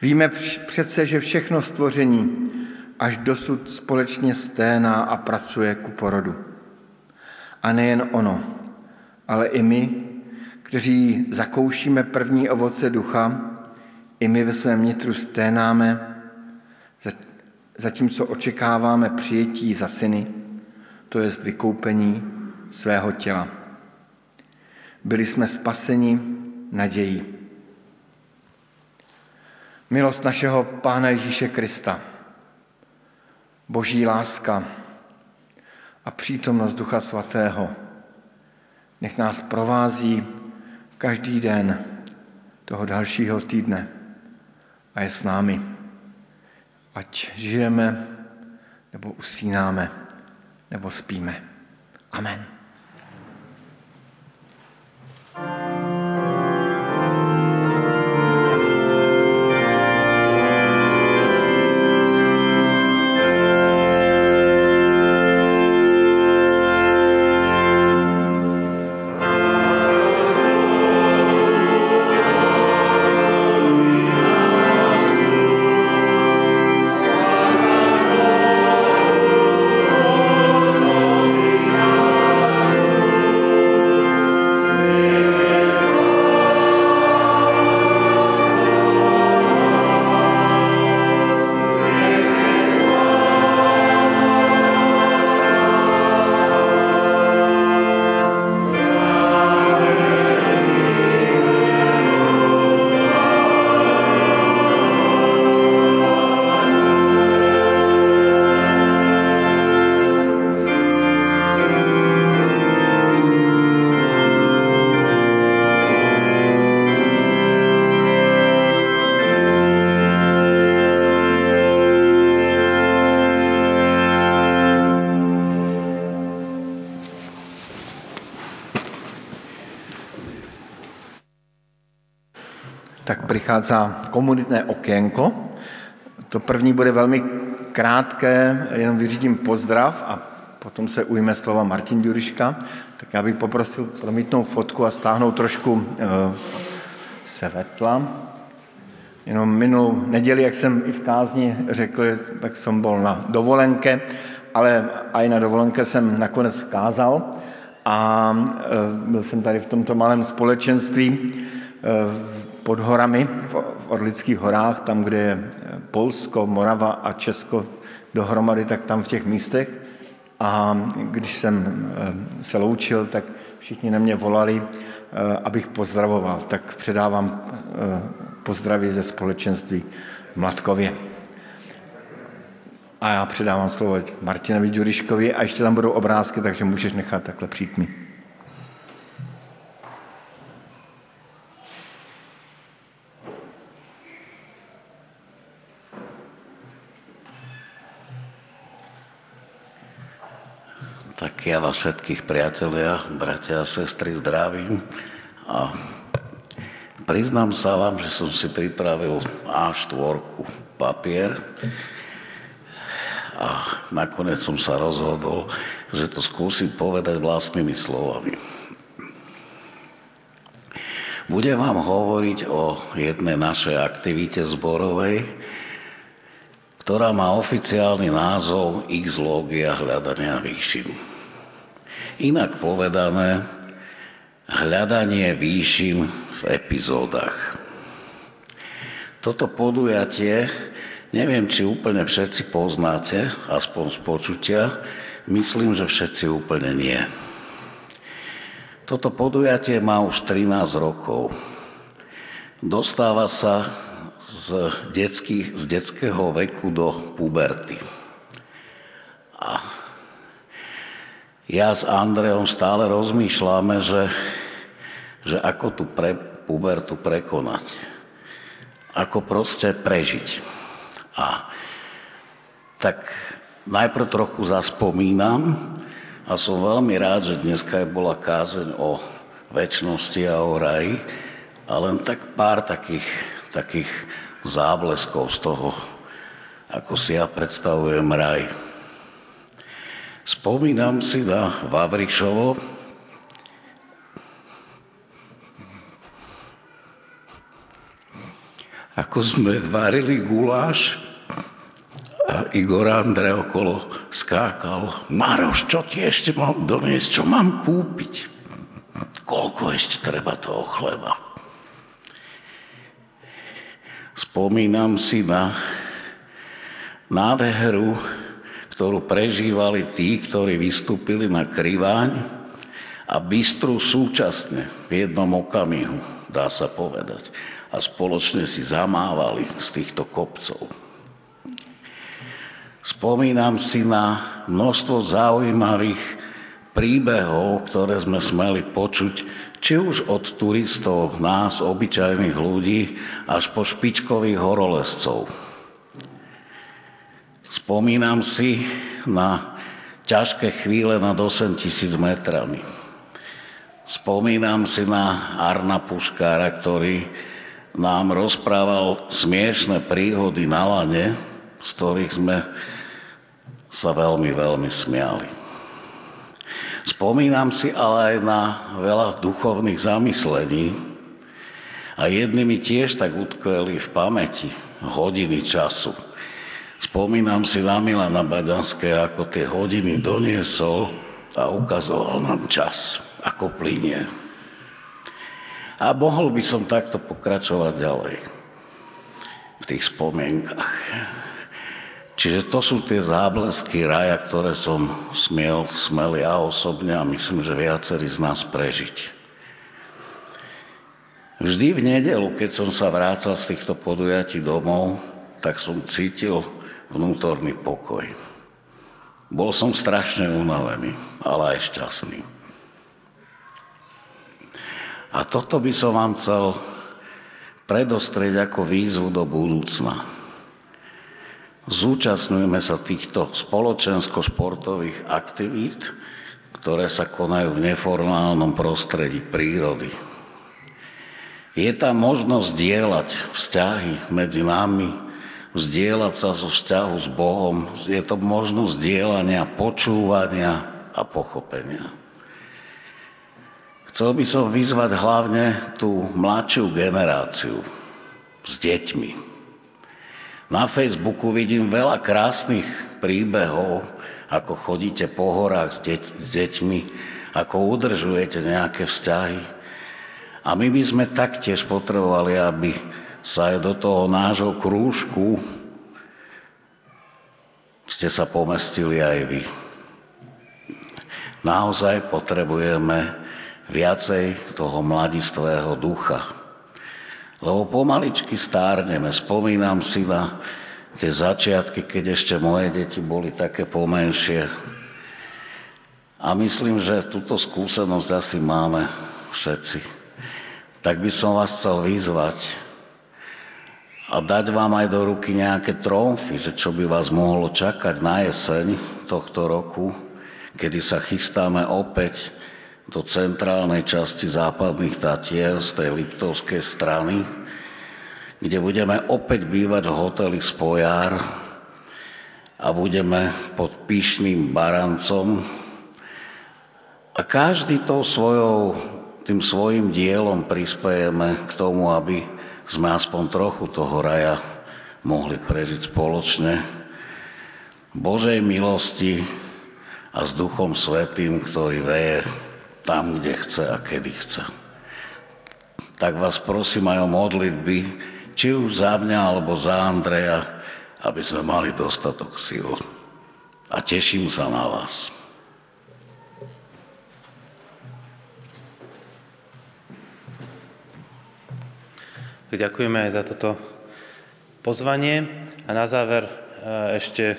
S3: Víme přece, že všechno stvoření až dosud společně sténá a pracuje ku porodu. A nejen ono, ale i my, kteří zakoušíme první ovoce ducha, i my ve svém nitru sténáme zatímco očekáváme přijetí za syny, to jest vykoupení svého těla. Byli jsme spaseni nadějí. Milost našeho Pána Ježíše Krista, boží láska a přítomnost Ducha Svatého nech nás provází každý den toho dalšího týdne a je s námi ať žijeme, nebo usínáme, nebo spíme. Amen. Přichází komunitné okénko. To první bude velmi krátké, jenom vyřídím pozdrav a potom se ujme slova Martin Duriška. Tak já bych poprosil promítnout fotku a stáhnout trošku uh, svetla. Jenom minulou neděli, jak jsem i v kázni řekl, tak jsem byl na dovolenke, ale i na dovolenke jsem nakonec vkázal a uh, byl jsem tady v tomto malém společenství uh, pod horami, v Orlických horách, tam, kde je Polsko, Morava a Česko dohromady, tak tam v těch místech. A když jsem eh, se loučil, tak všichni na mě volali, eh, abych pozdravoval. Tak předávám eh, pozdraví ze společenství v Mladkově. A já předávám slovo Martinovi Ďuriškovi a ještě tam budou obrázky, takže můžeš nechat takhle přijít mi.
S5: Tak ja vás všetkých priatelia, bratia a sestry zdravím a priznám sa vám, že som si pripravil A4 papier a nakoniec som sa rozhodol, že to skúsim povedať vlastnými slovami. Budem vám hovoriť o jednej našej aktivite zborovej, ktorá má oficiálny názov X-lógia hľadania výšin. Inak povedané, hľadanie výšin v epizódach. Toto podujatie, neviem, či úplne všetci poznáte, aspoň z počutia, myslím, že všetci úplne nie. Toto podujatie má už 13 rokov. Dostáva sa z, detských, z detského veku do puberty. A ja s Andreom stále rozmýšľame, že, že ako tú pre, pubertu prekonať. Ako proste prežiť. A tak najprv trochu zaspomínam, a som veľmi rád, že dneska je bola kázeň o väčšnosti a o raji a len tak pár takých, takých zábleskov z toho, ako si ja predstavujem raj. Spomínam si na Vavrišovo, ako sme varili guláš a Igor Andre okolo skákal. Maroš, čo ti ešte mám doniesť? Čo mám kúpiť? Koľko ešte treba toho chleba? Spomínam si na nádheru, ktorú prežívali tí, ktorí vystúpili na kriváň a bystru súčasne v jednom okamihu, dá sa povedať. A spoločne si zamávali z týchto kopcov. Spomínam si na množstvo zaujímavých príbehov, ktoré sme smeli počuť, či už od turistov, nás, obyčajných ľudí, až po špičkových horolezcov. Spomínam si na ťažké chvíle nad 8 tisíc metrami. Spomínam si na Arna Puškára, ktorý nám rozprával smiešné príhody na lane, z ktorých sme sa veľmi, veľmi smiali. Spomínam si ale aj na veľa duchovných zamyslení a jedny mi tiež tak utkveli v pamäti hodiny času. Spomínam si na Milana Baďanské, ako tie hodiny doniesol a ukazoval nám čas, ako plinie. A mohol by som takto pokračovať ďalej v tých spomienkach. Čiže to sú tie záblesky raja, ktoré som smiel, smel ja osobne a myslím, že viacerí z nás prežiť. Vždy v nedelu, keď som sa vrácal z týchto podujatí domov, tak som cítil vnútorný pokoj. Bol som strašne unavený, ale aj šťastný. A toto by som vám chcel predostrieť ako výzvu do budúcna. Zúčastňujeme sa týchto spoločensko-športových aktivít, ktoré sa konajú v neformálnom prostredí prírody. Je tam možnosť dielať vzťahy medzi nami, vzdielať sa zo vzťahu s Bohom. Je to možnosť dielania, počúvania a pochopenia. Chcel by som vyzvať hlavne tú mladšiu generáciu s deťmi, na Facebooku vidím veľa krásnych príbehov, ako chodíte po horách s, deť, s deťmi, ako udržujete nejaké vzťahy. A my by sme taktiež potrebovali, aby sa aj do toho nášho krúžku ste sa pomestili aj vy. Naozaj potrebujeme viacej toho mladistvého ducha. Lebo pomaličky stárneme. Spomínam si na tie začiatky, keď ešte moje deti boli také pomenšie. A myslím, že túto skúsenosť asi máme všetci. Tak by som vás chcel vyzvať a dať vám aj do ruky nejaké tromfy, že čo by vás mohlo čakať na jeseň tohto roku, kedy sa chystáme opäť do centrálnej časti západných Tatier z tej Liptovskej strany, kde budeme opäť bývať v hoteli Spojár a budeme pod pyšným barancom. A každý tou svojou, tým svojim dielom prispejeme k tomu, aby sme aspoň trochu toho raja mohli prežiť spoločne Božej milosti a s Duchom Svetým, ktorý veje tam, kde chce a kedy chce. Tak vás prosím aj o modlitby, či už za mňa alebo za Andreja, aby sme mali dostatok síl. A teším sa na vás.
S1: Ďakujeme aj za toto pozvanie. A na záver e, ešte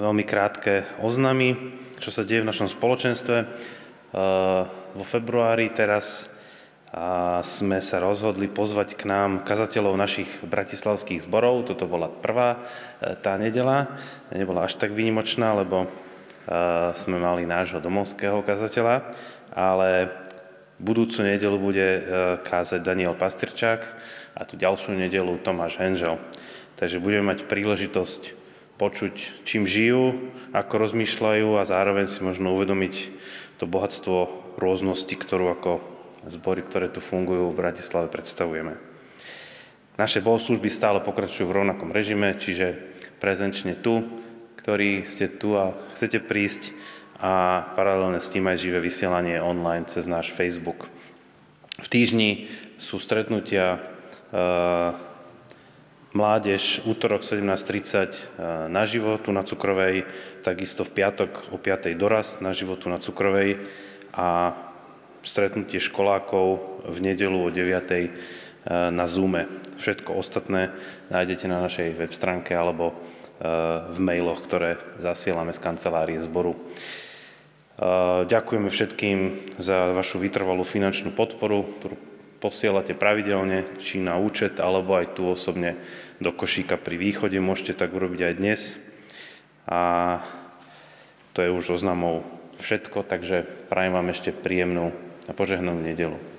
S1: veľmi krátke oznamy, čo sa deje v našom spoločenstve. E, vo februári teraz sme sa rozhodli pozvať k nám kazateľov našich bratislavských zborov. Toto bola prvá e, tá nedela. Nebola až tak výnimočná, lebo sme mali nášho domovského kazateľa, ale Budúcu nedelu bude e, kázať Daniel Pastrčák a tu ďalšiu nedelu Tomáš Henžel. Takže budeme mať príležitosť počuť, čím žijú, ako rozmýšľajú a zároveň si možno uvedomiť to bohatstvo rôznosti, ktorú ako zbory, ktoré tu fungujú v Bratislave, predstavujeme. Naše bohoslužby stále pokračujú v rovnakom režime, čiže prezenčne tu, ktorí ste tu a chcete prísť, a paralelne s tým aj živé vysielanie online cez náš Facebook. V týždni sú stretnutia e, mládež útorok 17.30 e, na životu na Cukrovej, takisto v piatok o 5. doraz na životu na Cukrovej a stretnutie školákov v nedelu o 9. E, na Zoome. Všetko ostatné nájdete na našej web stránke alebo v mailoch, ktoré zasielame z kancelárie zboru. Ďakujeme všetkým za vašu vytrvalú finančnú podporu, ktorú posielate pravidelne, či na účet, alebo aj tu osobne do košíka pri východe. Môžete tak urobiť aj dnes. A to je už oznamov všetko, takže prajem vám ešte príjemnú a požehnanú nedelu.